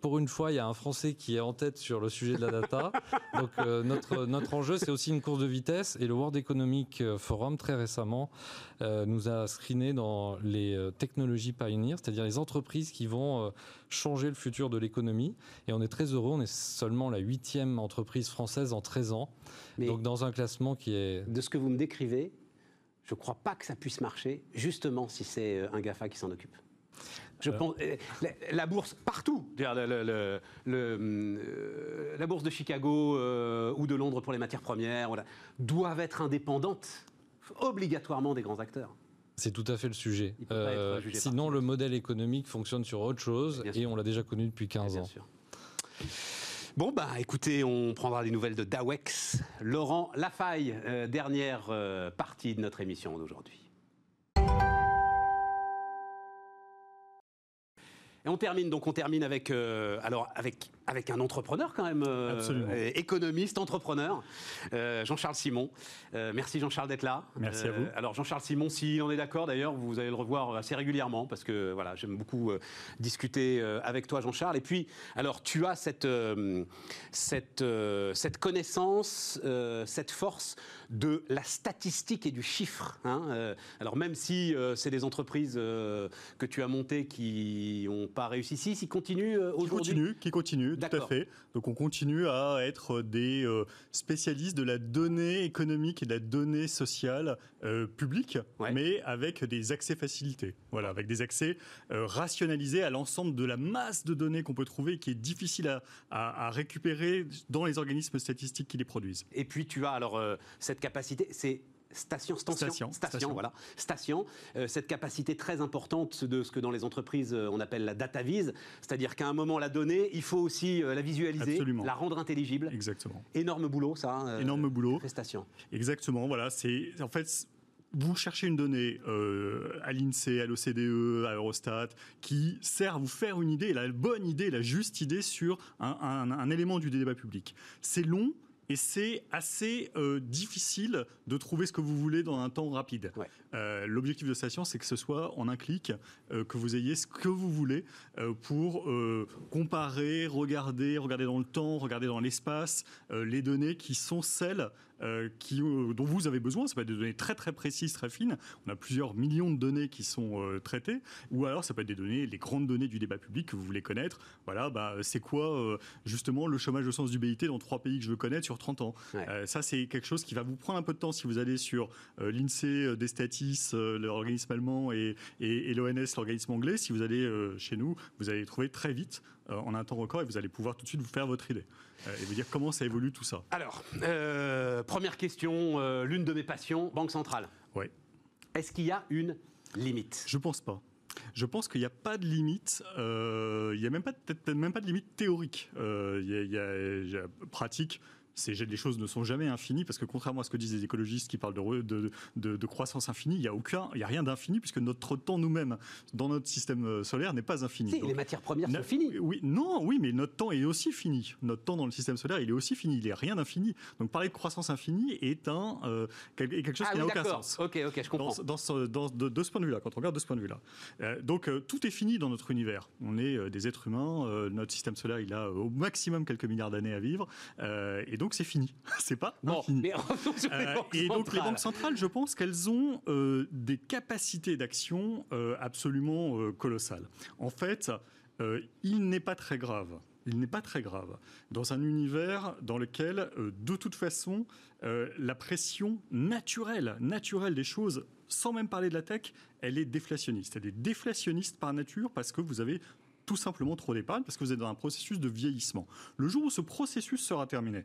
pour une fois, il y a un Français qui est en tête sur le sujet de la data. Donc notre, notre enjeu, c'est aussi une course de vitesse. Et le World Economic Forum, très récemment, euh, nous a screené dans les euh, technologies pioneers, c'est-à-dire les entreprises qui vont euh, changer le futur de l'économie. Et on est très heureux, on est seulement la huitième entreprise française en 13 ans. Mais Donc dans un classement qui est... de ce que vous me décrivez, je ne crois pas que ça puisse marcher, justement si c'est euh, un GAFA qui s'en occupe. Je Euh. pense, la, la bourse, partout, le- le- le- euh, la bourse de Chicago euh, ou de Londres pour les matières premières, voilà, doivent être indépendantes obligatoirement des grands acteurs. C'est tout à fait le sujet. Sinon, le modèle économique fonctionne sur autre chose et on l'a déjà connu depuis 15 Bien ans. sûr. Bon, bah écoutez, on prendra des nouvelles de Dawex. Laurent Lafaille, euh, dernière euh, partie de notre émission d'aujourd'hui. Et on termine, donc on termine avec, euh, alors avec, avec un entrepreneur quand même, euh, euh, économiste, entrepreneur, euh, Jean-Charles Simon. Euh, merci Jean-Charles d'être là. Merci à vous. Alors Jean-Charles Simon, s'il en est d'accord d'ailleurs, vous allez le revoir assez régulièrement parce que voilà, j'aime beaucoup discuter avec toi Jean-Charles. Et puis, alors tu as cette, cette, cette connaissance, cette force de la statistique et du chiffre. hein. Alors même si c'est des entreprises que tu as montées qui n'ont pas réussi ici, s'ils continuent euh, Qui aujourd'hui. continue, qui continue, tout à fait. Donc on continue à être des euh, spécialistes de la donnée économique et de la donnée sociale euh, publique, Ouais. mais avec des accès facilités. Voilà, avec des accès euh, rationalisés à l'ensemble de la masse de données qu'on peut trouver et qui est difficile à, à- à récupérer dans les organismes statistiques qui les produisent. Et puis tu as alors euh, cette capacité, c'est station, station, Station, station. voilà, station, euh, cette capacité très importante de ce que dans les entreprises euh, on appelle la data vise, c'est-à-dire qu'à un moment la donnée, il faut aussi euh, la visualiser, Absolument. la rendre intelligible. Exactement. Énorme boulot ça. hein, euh, Énorme boulot. Prestation. Exactement, voilà. C'est en fait vous cherchez une donnée euh, à l'INSEE, à l'OCDE, à Eurostat, qui sert à vous faire une idée, la bonne idée, la juste idée sur un, un- un élément du débat public. C'est long. Et c'est assez euh, difficile de trouver ce que vous voulez dans un temps rapide. Ouais. Euh, L'objectif de Station, c'est que ce soit en un clic, euh, que vous ayez ce que vous voulez pour comparer, regarder, regarder dans le temps, regarder dans l'espace les données qui sont celles euh, qui, euh, dont vous avez besoin. Ça peut être des données très très précises, très fines. On a plusieurs millions de données qui sont euh, traitées. Ou alors ça peut être des données, les grandes données du débat public que vous voulez connaître. Voilà, bah, c'est quoi justement le chômage au sens du BIT dans trois pays que je veux connaître sur 30 ans. Ouais. Ça, c'est quelque chose qui va vous prendre un peu de temps si vous allez sur l'INSEE, Destatis, l'organisme allemand, et, et, et l'ONS, l'organisme anglais. Si vous allez chez nous, vous allez les trouver très vite, en un temps record, et vous allez pouvoir tout de suite vous faire votre idée. Euh, et vous dire comment ça évolue tout ça. Alors, euh, première question, euh, l'une de mes passions, Banque centrale. Ouais. Est-ce qu'il y a une limite? Je pense pas. Je pense qu'il n'y a pas de limite. euh, il n'y a même pas, peut-être même pas de limite théorique. Euh, il y a, il y a- il y a pratique. Les choses ne sont jamais infinies parce que contrairement à ce que disent les écologistes qui parlent de, de, de- de croissance infinie, il n'y a aucun, il y a rien d'infini puisque notre temps nous-mêmes dans notre système euh, solaire n'est pas infini. Si, Donc, les matières premières Na- sont finies. Oui, non, oui, mais notre temps est aussi fini. Notre temps dans le système solaire, il est aussi fini. Il n'est rien d'infini. Donc parler de croissance infinie est un euh, quelque chose Ah qui oui, n'a aucun sens Ok, ok, je comprends. dans, dans ce- dans- de, ce point de vue-là, quand on regarde de ce point de vue-là. Euh, donc euh, tout est fini dans notre univers. On est des êtres humains. notre système solaire, il a au maximum quelques milliards d'années à vivre, et donc c'est fini. c'est pas Bon, infini. mais Euh, et donc les banques centrales, je pense qu'elles ont euh, des capacités d'action euh, absolument colossales. En fait, il n'est pas très grave. Il n'est pas très grave dans un univers dans lequel, de toute façon, la pression naturelle, naturelle des choses, sans même parler de la tech, elle est déflationniste. Elle est déflationniste par nature parce que vous avez tout simplement trop d'épargne, parce que vous êtes dans un processus de vieillissement. Le jour où ce processus sera terminé,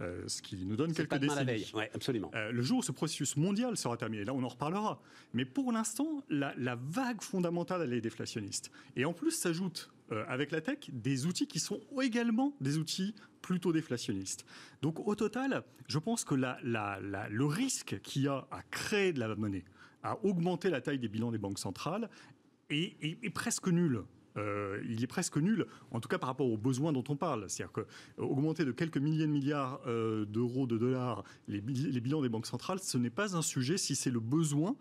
Euh, ce qui nous donne quelques la décennies. veille. Ouais, absolument. Euh, le jour où ce processus mondial sera terminé, là on en reparlera. Mais pour l'instant, la, la vague fondamentale, elle est déflationniste. Et en plus s'ajoutent euh, avec la tech des outils qui sont également des outils plutôt déflationnistes. Donc au total, je pense que la- la- la- le risque qu'il y a à créer de la monnaie, à augmenter la taille des bilans des banques centrales, est, est- est presque nul. Euh, il est presque nul, en tout cas par rapport aux besoins dont on parle. C'est-à-dire que euh, de quelques milliers de milliards euh, d'euros, de dollars, les, bi- les bilans des banques centrales, ce n'est pas un sujet si c'est le besoin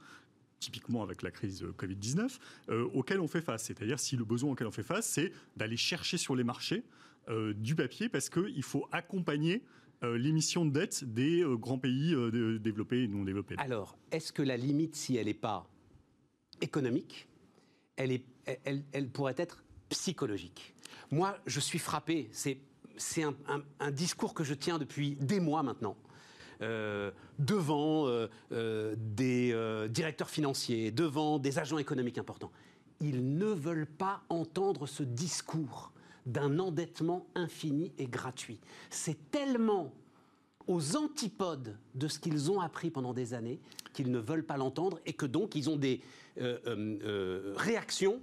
typiquement avec la crise euh, Covid-19, euh, auquel on fait face. C'est-à-dire si le besoin auquel on fait face, c'est d'aller chercher sur les marchés du papier parce qu'il faut accompagner l'émission de dette des grands pays développés et non développés. Alors, est-ce que la limite, si elle n'est pas économique, elle, est, elle, pourrait être psychologique Moi, je suis frappé. C'est, un, discours que je tiens depuis des mois maintenant. euh, devant euh, euh, des directeurs financiers, devant des agents économiques importants. Ils ne veulent pas entendre ce discours d'un endettement infini et gratuit. C'est tellement aux antipodes de ce qu'ils ont appris pendant des années qu'ils ne veulent pas l'entendre et que donc ils ont des réactions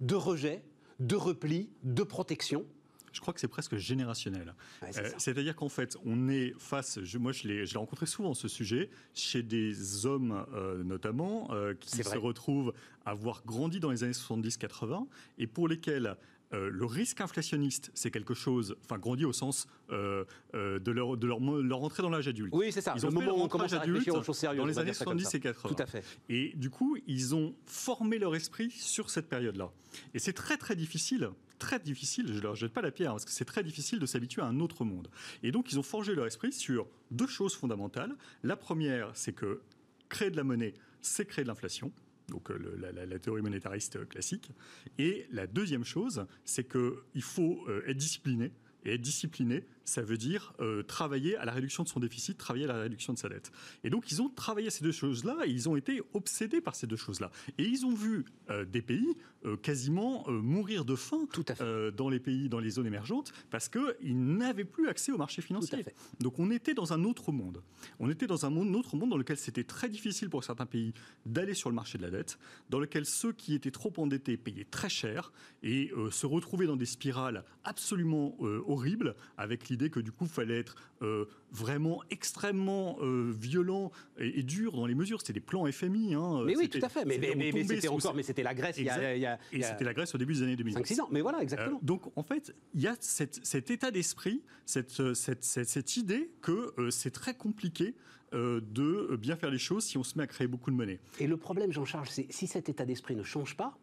de rejet, de repli, de protection. Je crois que c'est presque générationnel. Ouais, Euh. C'est-à-dire qu'en fait, on est face, je- moi je l'ai rencontré souvent ce sujet, chez des hommes euh, notamment, euh, qui se retrouvent à avoir grandi dans les années 70-80 et pour lesquels euh, le risque inflationniste, c'est quelque chose, enfin grandi au sens euh, euh, de, leur, de leur, mo- leur entrée dans l'âge adulte. Oui, c'est ça. Ils le ont fait moment où on commence à réfléchir adulte aux choses sérieuses. dans les années dire ça comme 70 ça. et 80. Tout à fait. Et du coup, ils ont formé leur esprit sur cette période-là. Et c'est très très difficile, très difficile, je ne leur jette pas la pierre, parce que c'est très difficile de s'habituer à un autre monde. Et donc, ils ont forgé leur esprit sur deux choses fondamentales. La première, c'est que créer de la monnaie, c'est créer de l'inflation. Donc euh, la- la théorie monétariste euh, classique. Et la deuxième chose, c'est qu'il faut euh, être discipliné. Et être discipliné, ça veut dire euh, travailler à la réduction de son déficit, travailler à la réduction de sa dette. Et donc, ils ont travaillé ces deux choses-là et ils ont été obsédés par ces deux choses-là. Et ils ont vu euh, des pays euh, quasiment mourir de faim Tout à fait. dans les pays, dans les zones émergentes, parce qu'ils n'avaient plus accès au marché financier. Donc, on était dans un autre monde. On était dans un monde- autre monde dans lequel c'était très difficile pour certains pays d'aller sur le marché de la dette, dans lequel ceux qui étaient trop endettés payaient très cher et se retrouvaient dans des spirales absolument horribles, avec l'idée que du coup, il fallait être euh, vraiment extrêmement euh, violent et, et dur dans les mesures. C'était des plans FMI. hein. Mais oui, tout à fait. Mais, c'était- mais- on mais- mais tombait c'était sous- encore, mais c'était la Grèce il y a, Exact. il y a- il Et c'était la Grèce au début des années 2000. 5-6 ans. Mais voilà, exactement. Euh, donc en fait, il y a cette- cet état d'esprit, cette, cette, cette- cette idée que c'est très compliqué de bien faire les choses si on se met à créer beaucoup de monnaie. Et le problème, Jean-Charles, c'est si cet état d'esprit ne change pas,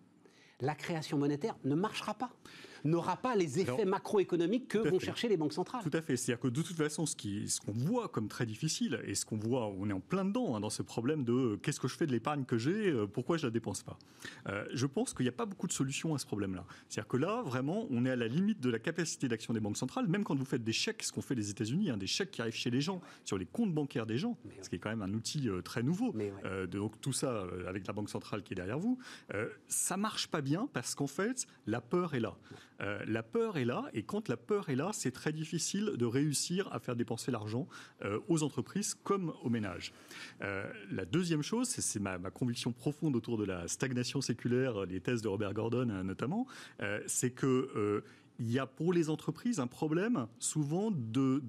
la création monétaire ne marchera pas, n'aura pas les effets macroéconomiques que vont fait. chercher les banques centrales. Tout à fait. C'est-à-dire que de toute façon, ce qu'on voit comme très difficile, et ce qu'on voit, on est en plein dedans hein, dans ce problème de euh, qu'est-ce que je fais de l'épargne que j'ai, euh, pourquoi je la dépense pas. Euh, je pense qu'il n'y a pas beaucoup de solutions à ce problème-là. C'est-à-dire que là, vraiment, on est à la limite de la capacité d'action des banques centrales, même quand vous faites des chèques, ce qu'on fait les États-Unis, hein, des chèques qui arrivent chez les gens, sur les comptes bancaires des gens, ce qui est quand même un outil très nouveau. Ouais. Euh, donc tout ça euh, avec la banque centrale qui est derrière vous, euh, ça marche pas bien parce qu'en fait la peur est là. Euh, la peur est là et quand la peur est là, c'est très difficile de réussir à faire dépenser l'argent euh, aux entreprises comme aux ménages. Euh, la deuxième chose, c'est- ma, conviction profonde autour de la stagnation séculaire, les thèses de Robert Gordon notamment, c'est que euh, il y a pour les entreprises un problème souvent de-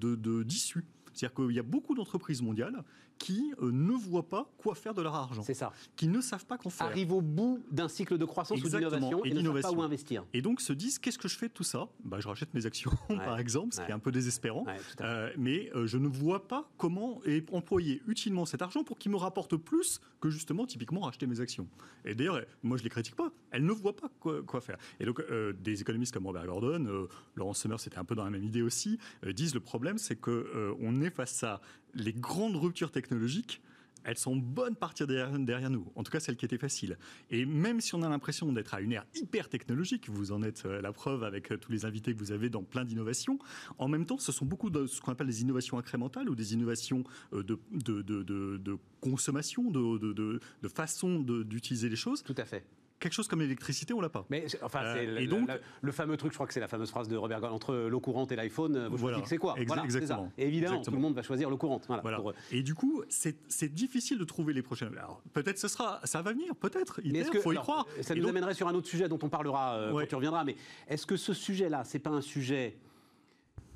d'issue. C'est-à-dire qu'il y a beaucoup d'entreprises mondiales qui euh, ne voient pas quoi faire de leur argent, C'est ça. qui ne savent pas qu'en faire. Arrive au bout d'un cycle de croissance Exactement, ou d'innovation et et, ne savent pas où investir. Et donc se disent qu'est-ce que je fais de tout ça? Bah, Je rachète mes actions par exemple, ce qui est un peu désespérant. Ouais. Euh, mais euh, je ne vois pas comment employer utilement cet argent pour qu'il me rapporte plus que justement typiquement racheter mes actions. Et d'ailleurs, euh, moi je les critique pas, elles ne voient pas quoi, quoi faire. Et donc euh, des économistes comme Robert Gordon, Laurence Sommer, c'était un peu dans la même idée aussi, disent le problème c'est euh, on est face à les grandes ruptures technologiques. Elles sont en bonne partie derrière, derrière nous, en tout cas celles qui étaient faciles. Et même si on a l'impression d'être à une ère hyper technologique, vous en êtes euh, la preuve avec euh, tous les invités que vous avez dans plein d'innovations, en même temps, ce sont beaucoup de ce qu'on appelle des innovations incrémentales ou des innovations euh, de, consommation, de, façon d'utiliser les choses Tout à fait. Quelque chose comme l'électricité, on l'a pas. Mais enfin, c'est le, donc, le, fameux truc, je crois que c'est la fameuse phrase de Robert Gall, entre l'eau courante et l'iPhone, vous voilà, c'est quoi Exactement. Et évidemment, tout le monde va choisir l'eau courante. Voilà, Et du coup, c'est difficile de trouver les prochaines. Peut-être ce sera, ça va venir, peut-être. Il faut y croire. Ça nous amènerait sur un autre sujet dont on parlera quand tu reviendras. Mais est-ce que ce sujet-là, c'est pas un sujet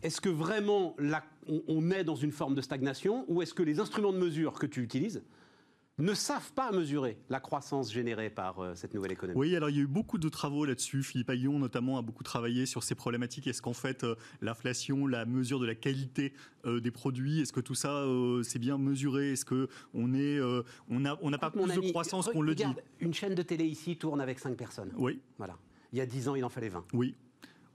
est-ce que vraiment on, est dans une forme de stagnation ou est-ce que les instruments de mesure que tu utilises ne savent pas mesurer la croissance générée par euh, cette nouvelle économie. Oui, alors il y a eu beaucoup de travaux là-dessus. Philippe Aguillon, notamment, a beaucoup travaillé sur ces problématiques. Est-ce qu'en fait, euh, l'inflation, la mesure de la qualité euh, des produits, est-ce que tout ça, c'est bien mesuré? Est-ce qu'on est, on n'a on pas plus de croissance qu'on le dit? Une chaîne de télé ici tourne avec 5 personnes. Oui. Voilà. Il y a 10 ans, il en fallait 20. Oui.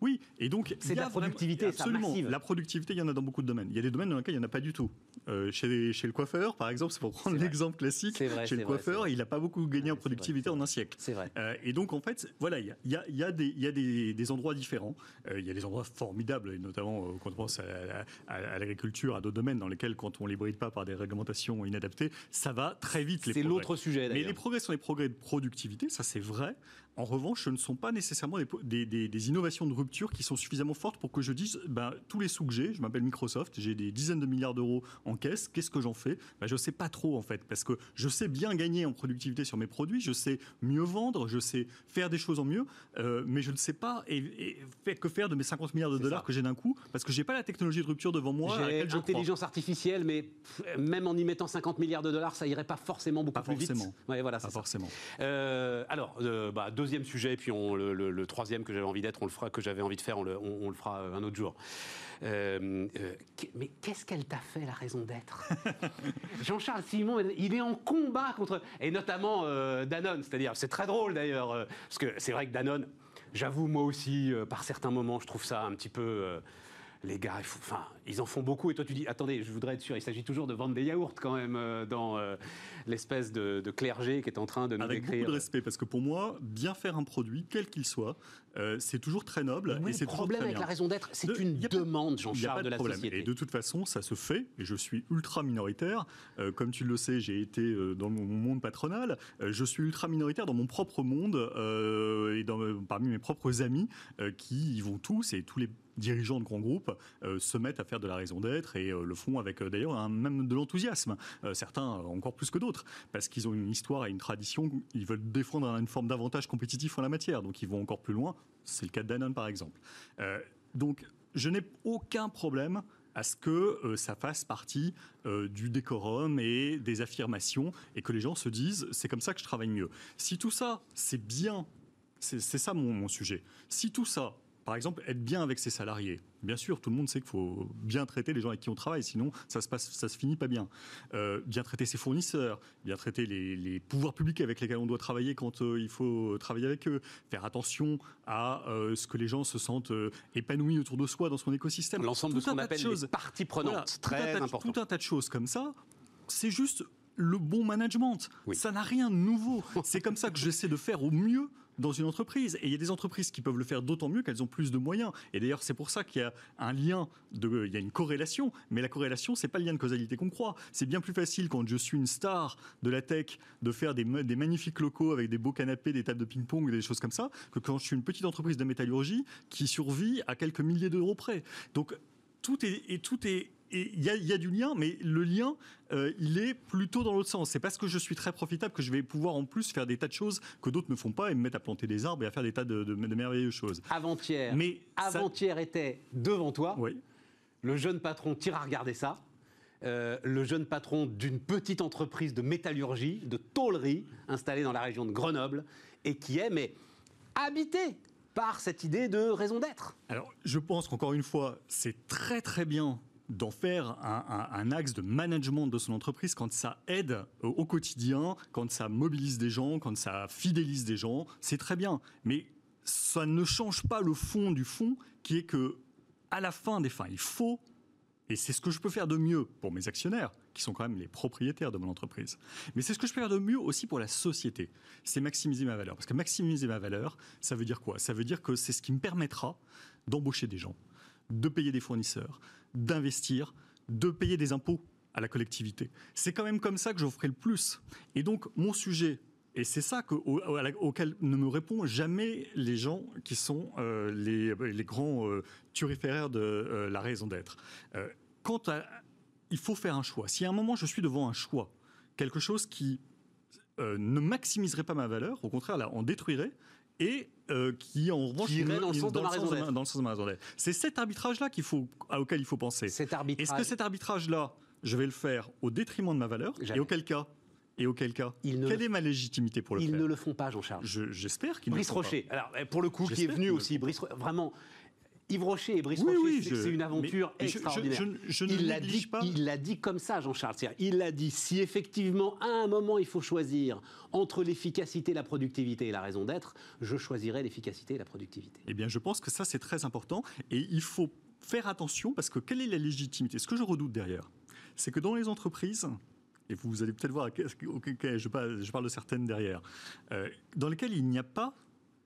Oui, et donc c'est la productivité, absolument. La productivité, il y en a dans beaucoup de domaines. Il y a des domaines dans lesquels il n'y en a pas du tout. Euh, chez, chez, le coiffeur, par exemple, c'est pour prendre l'exemple classique. chez le coiffeur, il n'a pas beaucoup gagné en productivité en un siècle. C'est vrai. Euh, et donc, en fait, voilà, il y a, y a, des, y a des, des, endroits différents. Euh, il y a des endroits formidables, et notamment quand on pense à, l'agriculture, à d'autres domaines dans lesquels, quand on ne les bride pas par des réglementations inadaptées, ça va très vite. C'est l'autre sujet. Mais les progrès sont des progrès de productivité, ça c'est vrai. En revanche, ce ne sont pas nécessairement des, des, innovations de rupture qui sont suffisamment fortes pour que je dise ben, tous les sous que j'ai, je m'appelle Microsoft, j'ai des dizaines de milliards d'euros en caisse, qu'est-ce que j'en fais? Ben, Je ne sais pas trop en fait, parce que je sais bien gagner en productivité sur mes produits, je sais mieux vendre, je sais faire des choses en mieux, euh, mais je ne sais pas et, que faire de mes 50 milliards de dollars que j'ai d'un coup, parce que je n'ai pas la technologie de rupture devant moi. J'ai l'intelligence artificielle, mais même en y mettant 50 milliards de dollars, ça irait pas forcément beaucoup plus forcément. vite. Ouais, voilà, pas forcément. Euh, alors, euh, bah, deuxième sujet, puis on, le, troisième que j'avais envie d'être, on le fera, que j'avais envie de faire, on le, fera un autre jour. Euh, euh, mais qu'est-ce qu'elle t'a fait, la raison d'être? Jean-Charles Simon, il est en combat contre. Et notamment euh, Danone, c'est-à-dire, c'est très drôle d'ailleurs, parce que c'est vrai que Danone, j'avoue, moi aussi, par certains moments, je trouve ça un petit peu les gars, enfin, ils en font beaucoup. Et toi, tu dis, attendez, je voudrais être sûr, il s'agit toujours de vendre des yaourts quand même euh, dans euh, l'espèce de, clergé qui est en train de nous Avec beaucoup de respect, parce que pour moi, bien faire un produit, quel qu'il soit, euh, c'est toujours très noble. et c'est le problème avec la raison d'être, c'est une demande, Jean-Charles, de, la société. Et de toute façon, ça se fait, et je suis ultra minoritaire. comme tu le sais, j'ai été dans mon monde patronal. je suis ultra minoritaire dans mon propre monde et dans, parmi mes propres amis qui y vont tous, et tous les dirigeants de grands groupes euh, se mettent à faire de la raison d'être et euh, le font avec euh, d'ailleurs même de l'enthousiasme. certains encore plus que d'autres parce qu'ils ont une histoire et une tradition. Ils veulent défendre une forme d'avantage compétitif en la matière, donc ils vont encore plus loin. C'est le cas de Danone par exemple. donc je n'ai aucun problème à ce que ça fasse partie du décorum et des affirmations et que les gens se disent c'est comme ça que je travaille mieux. Si tout ça, c'est bien, c'est ça mon, mon, sujet. Si tout ça, par exemple, être bien avec ses salariés. Bien sûr, tout le monde sait qu'il faut bien traiter les gens avec qui on travaille, sinon ça se passe, ça se finit pas bien. Euh, bien traiter ses fournisseurs, bien traiter les, pouvoirs publics avec lesquels on doit travailler quand euh, il faut travailler avec eux, faire attention à euh, ce que les gens se sentent épanouis autour de soi dans son écosystème. L'ensemble de ce qu'on appelle les parties prenantes, très tout important. Tout un tas de choses comme ça, c'est juste le bon management. Ça n'a rien de nouveau. C'est comme ça que j'essaie de faire au mieux dans une entreprise. Et il y a des entreprises qui peuvent le faire d'autant mieux qu'elles ont plus de moyens. Et d'ailleurs, c'est pour ça qu'il y a un lien, de, il y a une corrélation. Mais la corrélation, c'est pas le lien de causalité qu'on croit. C'est bien plus facile quand je suis une star de la tech de faire des, des magnifiques locaux avec des beaux canapés, des tables de ping-pong, des choses comme ça, que quand je suis une petite entreprise de métallurgie qui survit à quelques milliers d'euros près. Donc tout est, et tout est il y, a du lien, mais le lien, euh, il est plutôt dans l'autre sens. C'est parce que je suis très profitable que je vais pouvoir en plus faire des tas de choses que d'autres ne font pas et me mettre à planter des arbres et à faire des tas de, merveilleuses choses. Avant-hier, mais avant-hier était devant toi. Oui. Le jeune patron tire à regarder ça. Euh, le jeune patron d'une petite entreprise de métallurgie, de tôlerie, installée dans la région de Grenoble, et qui est mais habité par cette idée de raison d'être. Alors, je pense qu'encore une fois, c'est très très bien d'en faire un, axe de management de son entreprise quand ça aide euh, au quotidien, quand ça mobilise des gens, quand ça fidélise des gens, c'est très bien. Mais ça ne change pas le fond du fond, qui est que à la fin des fins, il faut, et c'est ce que je peux faire de mieux pour mes actionnaires, qui sont quand même les propriétaires de mon entreprise, mais c'est ce que je peux faire de mieux aussi pour la société, c'est maximiser ma valeur. Parce que maximiser ma valeur, ça veut dire quoi? Ça veut dire que c'est ce qui me permettra d'embaucher des gens, de payer des fournisseurs, d'investir, de payer des impôts à la collectivité. C'est quand même comme ça que j'offrais le plus. Et donc, mon sujet Et c'est ça que, au, auquel ne me répondent jamais les gens qui sont euh, les, grands euh, turiféraires de euh, la raison d'être. quand il faut faire un choix. Si à un moment je suis devant un choix, quelque chose qui ne maximiserait pas ma valeur, au contraire, là, en détruirait, et qui en revanche irait dans le sens de ma raison d'être. C'est cet arbitrage-là qu'il faut, auquel il faut penser. Est-ce que cet arbitrage-là, je vais le faire au détriment de ma valeur Et auquel cas et auquel cas Quelle est ma légitimité pour le faire Ils ne le font pas, Jean-Charles. J'espère qu'ils ne le font Rocher, pas. alors pour le coup, qui est venu aussi, Brice, vraiment. Yves Rocher et Brice Rocher, c'est une aventure extraordinaire. Je, il l'a dit, pas. Il l'a dit comme ça, Jean-Charles. Il l'a dit. Si effectivement, à un moment, il faut choisir entre l'efficacité, la productivité et la raison d'être, je choisirai l'efficacité et la productivité. Eh bien, je pense que ça, c'est très important. Et il faut faire attention parce que quelle est la légitimité? Ce que je redoute derrière, c'est que dans les entreprises, et vous allez peut-être voir, je parle, je parle de certaines derrière, euh, dans lesquelles il n'y a pas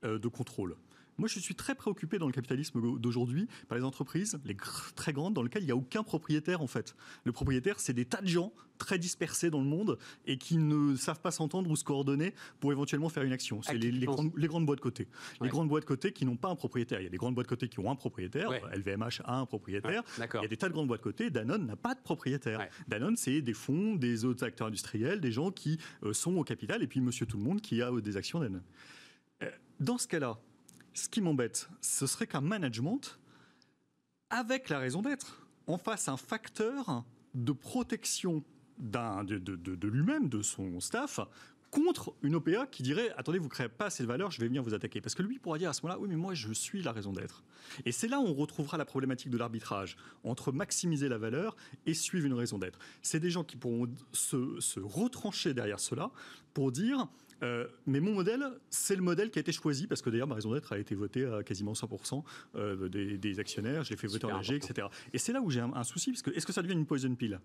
euh, de contrôle. Moi, je suis très préoccupé dans le capitalisme d'aujourd'hui par les entreprises, les très grandes, dans lesquelles il n'y a aucun propriétaire en fait. Le propriétaire, c'est des tas de gens très dispersés dans le monde et qui ne savent pas s'entendre ou se coordonner pour éventuellement faire une action. C'est les, grandes, boîtes côté. Les grandes boîtes côté qui n'ont pas un propriétaire. Il y a des grandes boîtes côté qui ont un propriétaire. LVMH a un propriétaire. il y a des tas de grandes boîtes côté. Danone n'a pas de propriétaire. Danone, c'est des fonds, des autres acteurs industriels, des gens qui euh, sont au capital et puis Monsieur Tout le Monde qui a euh, des actions Danone. Euh, dans ce cas-là, ce qui m'embête, ce serait qu'un management, avec la raison d'être, en fasse un facteur de protection de, de, lui-même, de son staff, contre une OPA qui dirait attendez, vous créez pas assez de valeur, je vais venir vous attaquer. Parce que lui pourra dire à ce moment-là oui, mais moi je suis la raison d'être. Et c'est là où on retrouvera la problématique de l'arbitrage entre maximiser la valeur et suivre une raison d'être. C'est des gens qui pourront se, se retrancher derrière cela pour dire euh, mais mon modèle, c'est le modèle qui a été choisi, parce que d'ailleurs, ma raison d'être a été votée à quasiment 100% euh, des, actionnaires, je l'ai fait voter en léger, etc. Et c'est là où j'ai un, un, souci, parce que est-ce que ça devient une poison pill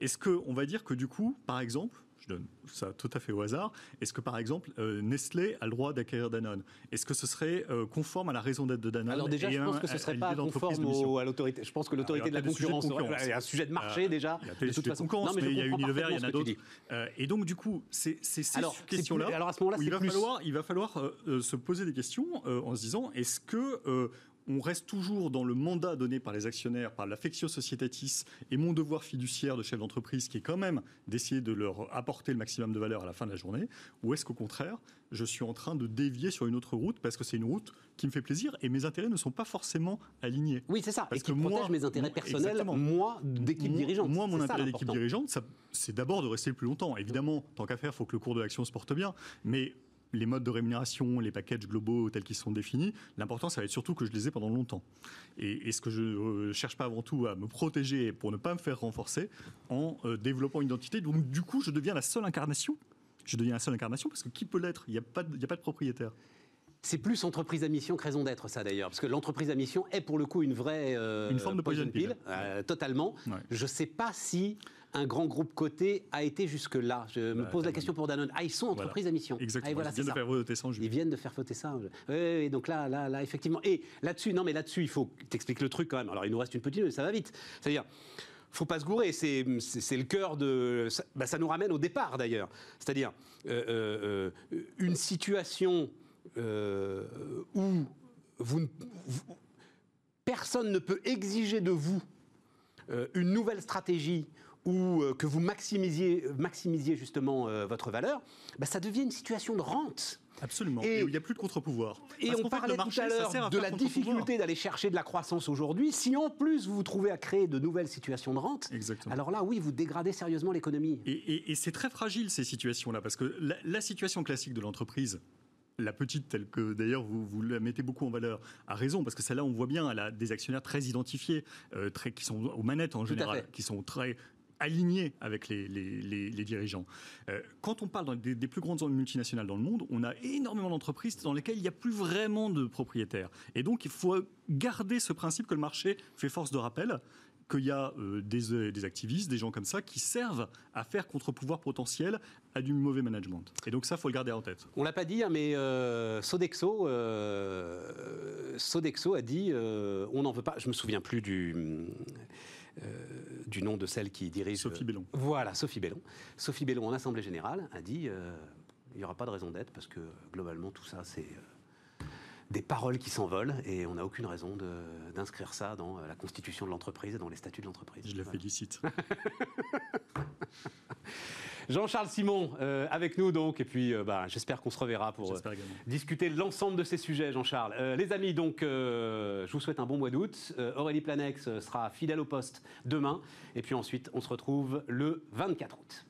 Est-ce qu'on va dire que du coup, par exemple, je donne ça tout à fait au hasard. Est-ce que, par exemple, euh, Nestlé a le droit d'acquérir Danone? Est-ce que ce serait euh, conforme à la raison d'être de Danone Alors déjà, je pense que ce ne serait pas conforme à l'autorité. Je pense que l'autorité de la concurrence, il y a un sujet de marché euh, déjà. Il y a de toute façon. concurrence, mais, il y a Unilever, il y en a d'autres. et donc, du coup, c'est ces questions-là. Alors à ce moment-là, il va falloir, il va falloir se poser des questions en se disant est-ce que on reste toujours dans le mandat donné par les actionnaires, par l'affectio societatis et mon devoir fiduciaire de chef d'entreprise qui est quand même d'essayer de leur apporter le maximum de valeur à la fin de la journée Ou est-ce qu'au contraire, je suis en train de dévier sur une autre route parce que c'est une route qui me fait plaisir et mes intérêts ne sont pas forcément alignés? Oui, c'est ça. Parce et qui que protège moi, mes intérêts personnels, moi, d'équipe dirigeante. Moi, mon intérêt d'équipe dirigeante, c'est d'abord de rester le plus longtemps. Évidemment, tant qu'à faire, il faut que le cours de l'action se porte bien. Mais les modes de rémunération, les packages globaux tels qu'ils sont définis, l'important, ça va être surtout que je les ai pendant longtemps. Et, ce que je ne euh, cherche pas avant tout à me protéger pour ne pas me faire renforcer en euh, développant une identité. Donc, du coup, je deviens la seule incarnation. Je deviens la seule incarnation parce que qui peut l'être? Il n'y a, pas de, a pas de propriétaire. C'est plus entreprise à mission que raison d'être, ça d'ailleurs, parce que l'entreprise à mission est pour le coup une vraie euh, une forme de poison pill, totalement. Je ne sais pas si un grand groupe coté a été jusque-là. Je me pose la question pour Danone. Ah, ils sont entreprises à mission. Exactement. Ah, ils viennent de faire voter ça Ils viennent de faire voter ça. Oui, donc là, là, là, effectivement. Et là-dessus, non, mais là-dessus, il faut t'expliquer le truc quand même. Alors, il nous reste une petite minute, ça va vite. C'est-à-dire faut pas se gourer, c'est le cœur de... Ça, bah, ça, nous ramène au départ d'ailleurs. C'est-à-dire euh, euh, euh, une situation où vous, personne ne peut exiger de vous une nouvelle stratégie ou euh, que vous maximisiez, maximisiez justement euh, votre valeur, bah, ça devient une situation de rente. Absolument. Et, il n'y a plus de contre-pouvoir. Et on parlait tout à l'heure de la difficulté d'aller chercher de la croissance aujourd'hui. Si en plus vous vous trouvez à créer de nouvelles situations de rente, alors là, oui, vous dégradez sérieusement l'économie. Et, c'est très fragile ces situations-là, parce que la, situation classique de l'entreprise, la petite, telle que d'ailleurs vous, vous, la mettez beaucoup en valeur, a raison, parce que celle-là, on voit bien, elle a des actionnaires très identifiés, euh, très, qui sont aux manettes en général, qui sont très aligné avec les, dirigeants. Euh, quand on parle des, plus grandes multinationales dans le monde, on a énormément d'entreprises dans lesquelles il n'y a plus vraiment de propriétaires. Et donc, il faut garder ce principe que le marché fait force de rappel qu'il y a euh, des, activistes, des gens comme ça, qui servent à faire contre-pouvoir potentiel à du mauvais management. Et donc ça, il faut le garder en tête. On l'a pas dit, hein, mais euh, Sodexo, Sodexo a dit, on n'en veut pas, je me souviens plus du euh, du nom de celle qui dirige. Sophie Bellon. voilà, Sophie Bellon. Sophie Bellon, en Assemblée Générale, a dit euh, Il n'y aura pas de raison d'être parce que globalement, tout ça, c'est des paroles qui s'envolent et on n'a aucune raison d'inscrire ça dans la constitution de l'entreprise et dans les statuts de l'entreprise. Je le félicite. Jean-Charles Simon euh, avec nous donc et puis euh, bah, j'espère qu'on se reverra pour euh, discuter de l'ensemble de ces sujets Jean-Charles. les amis donc je vous souhaite un bon mois d'août. Aurélie Planex sera fidèle au poste demain et puis ensuite on se retrouve le 24 août.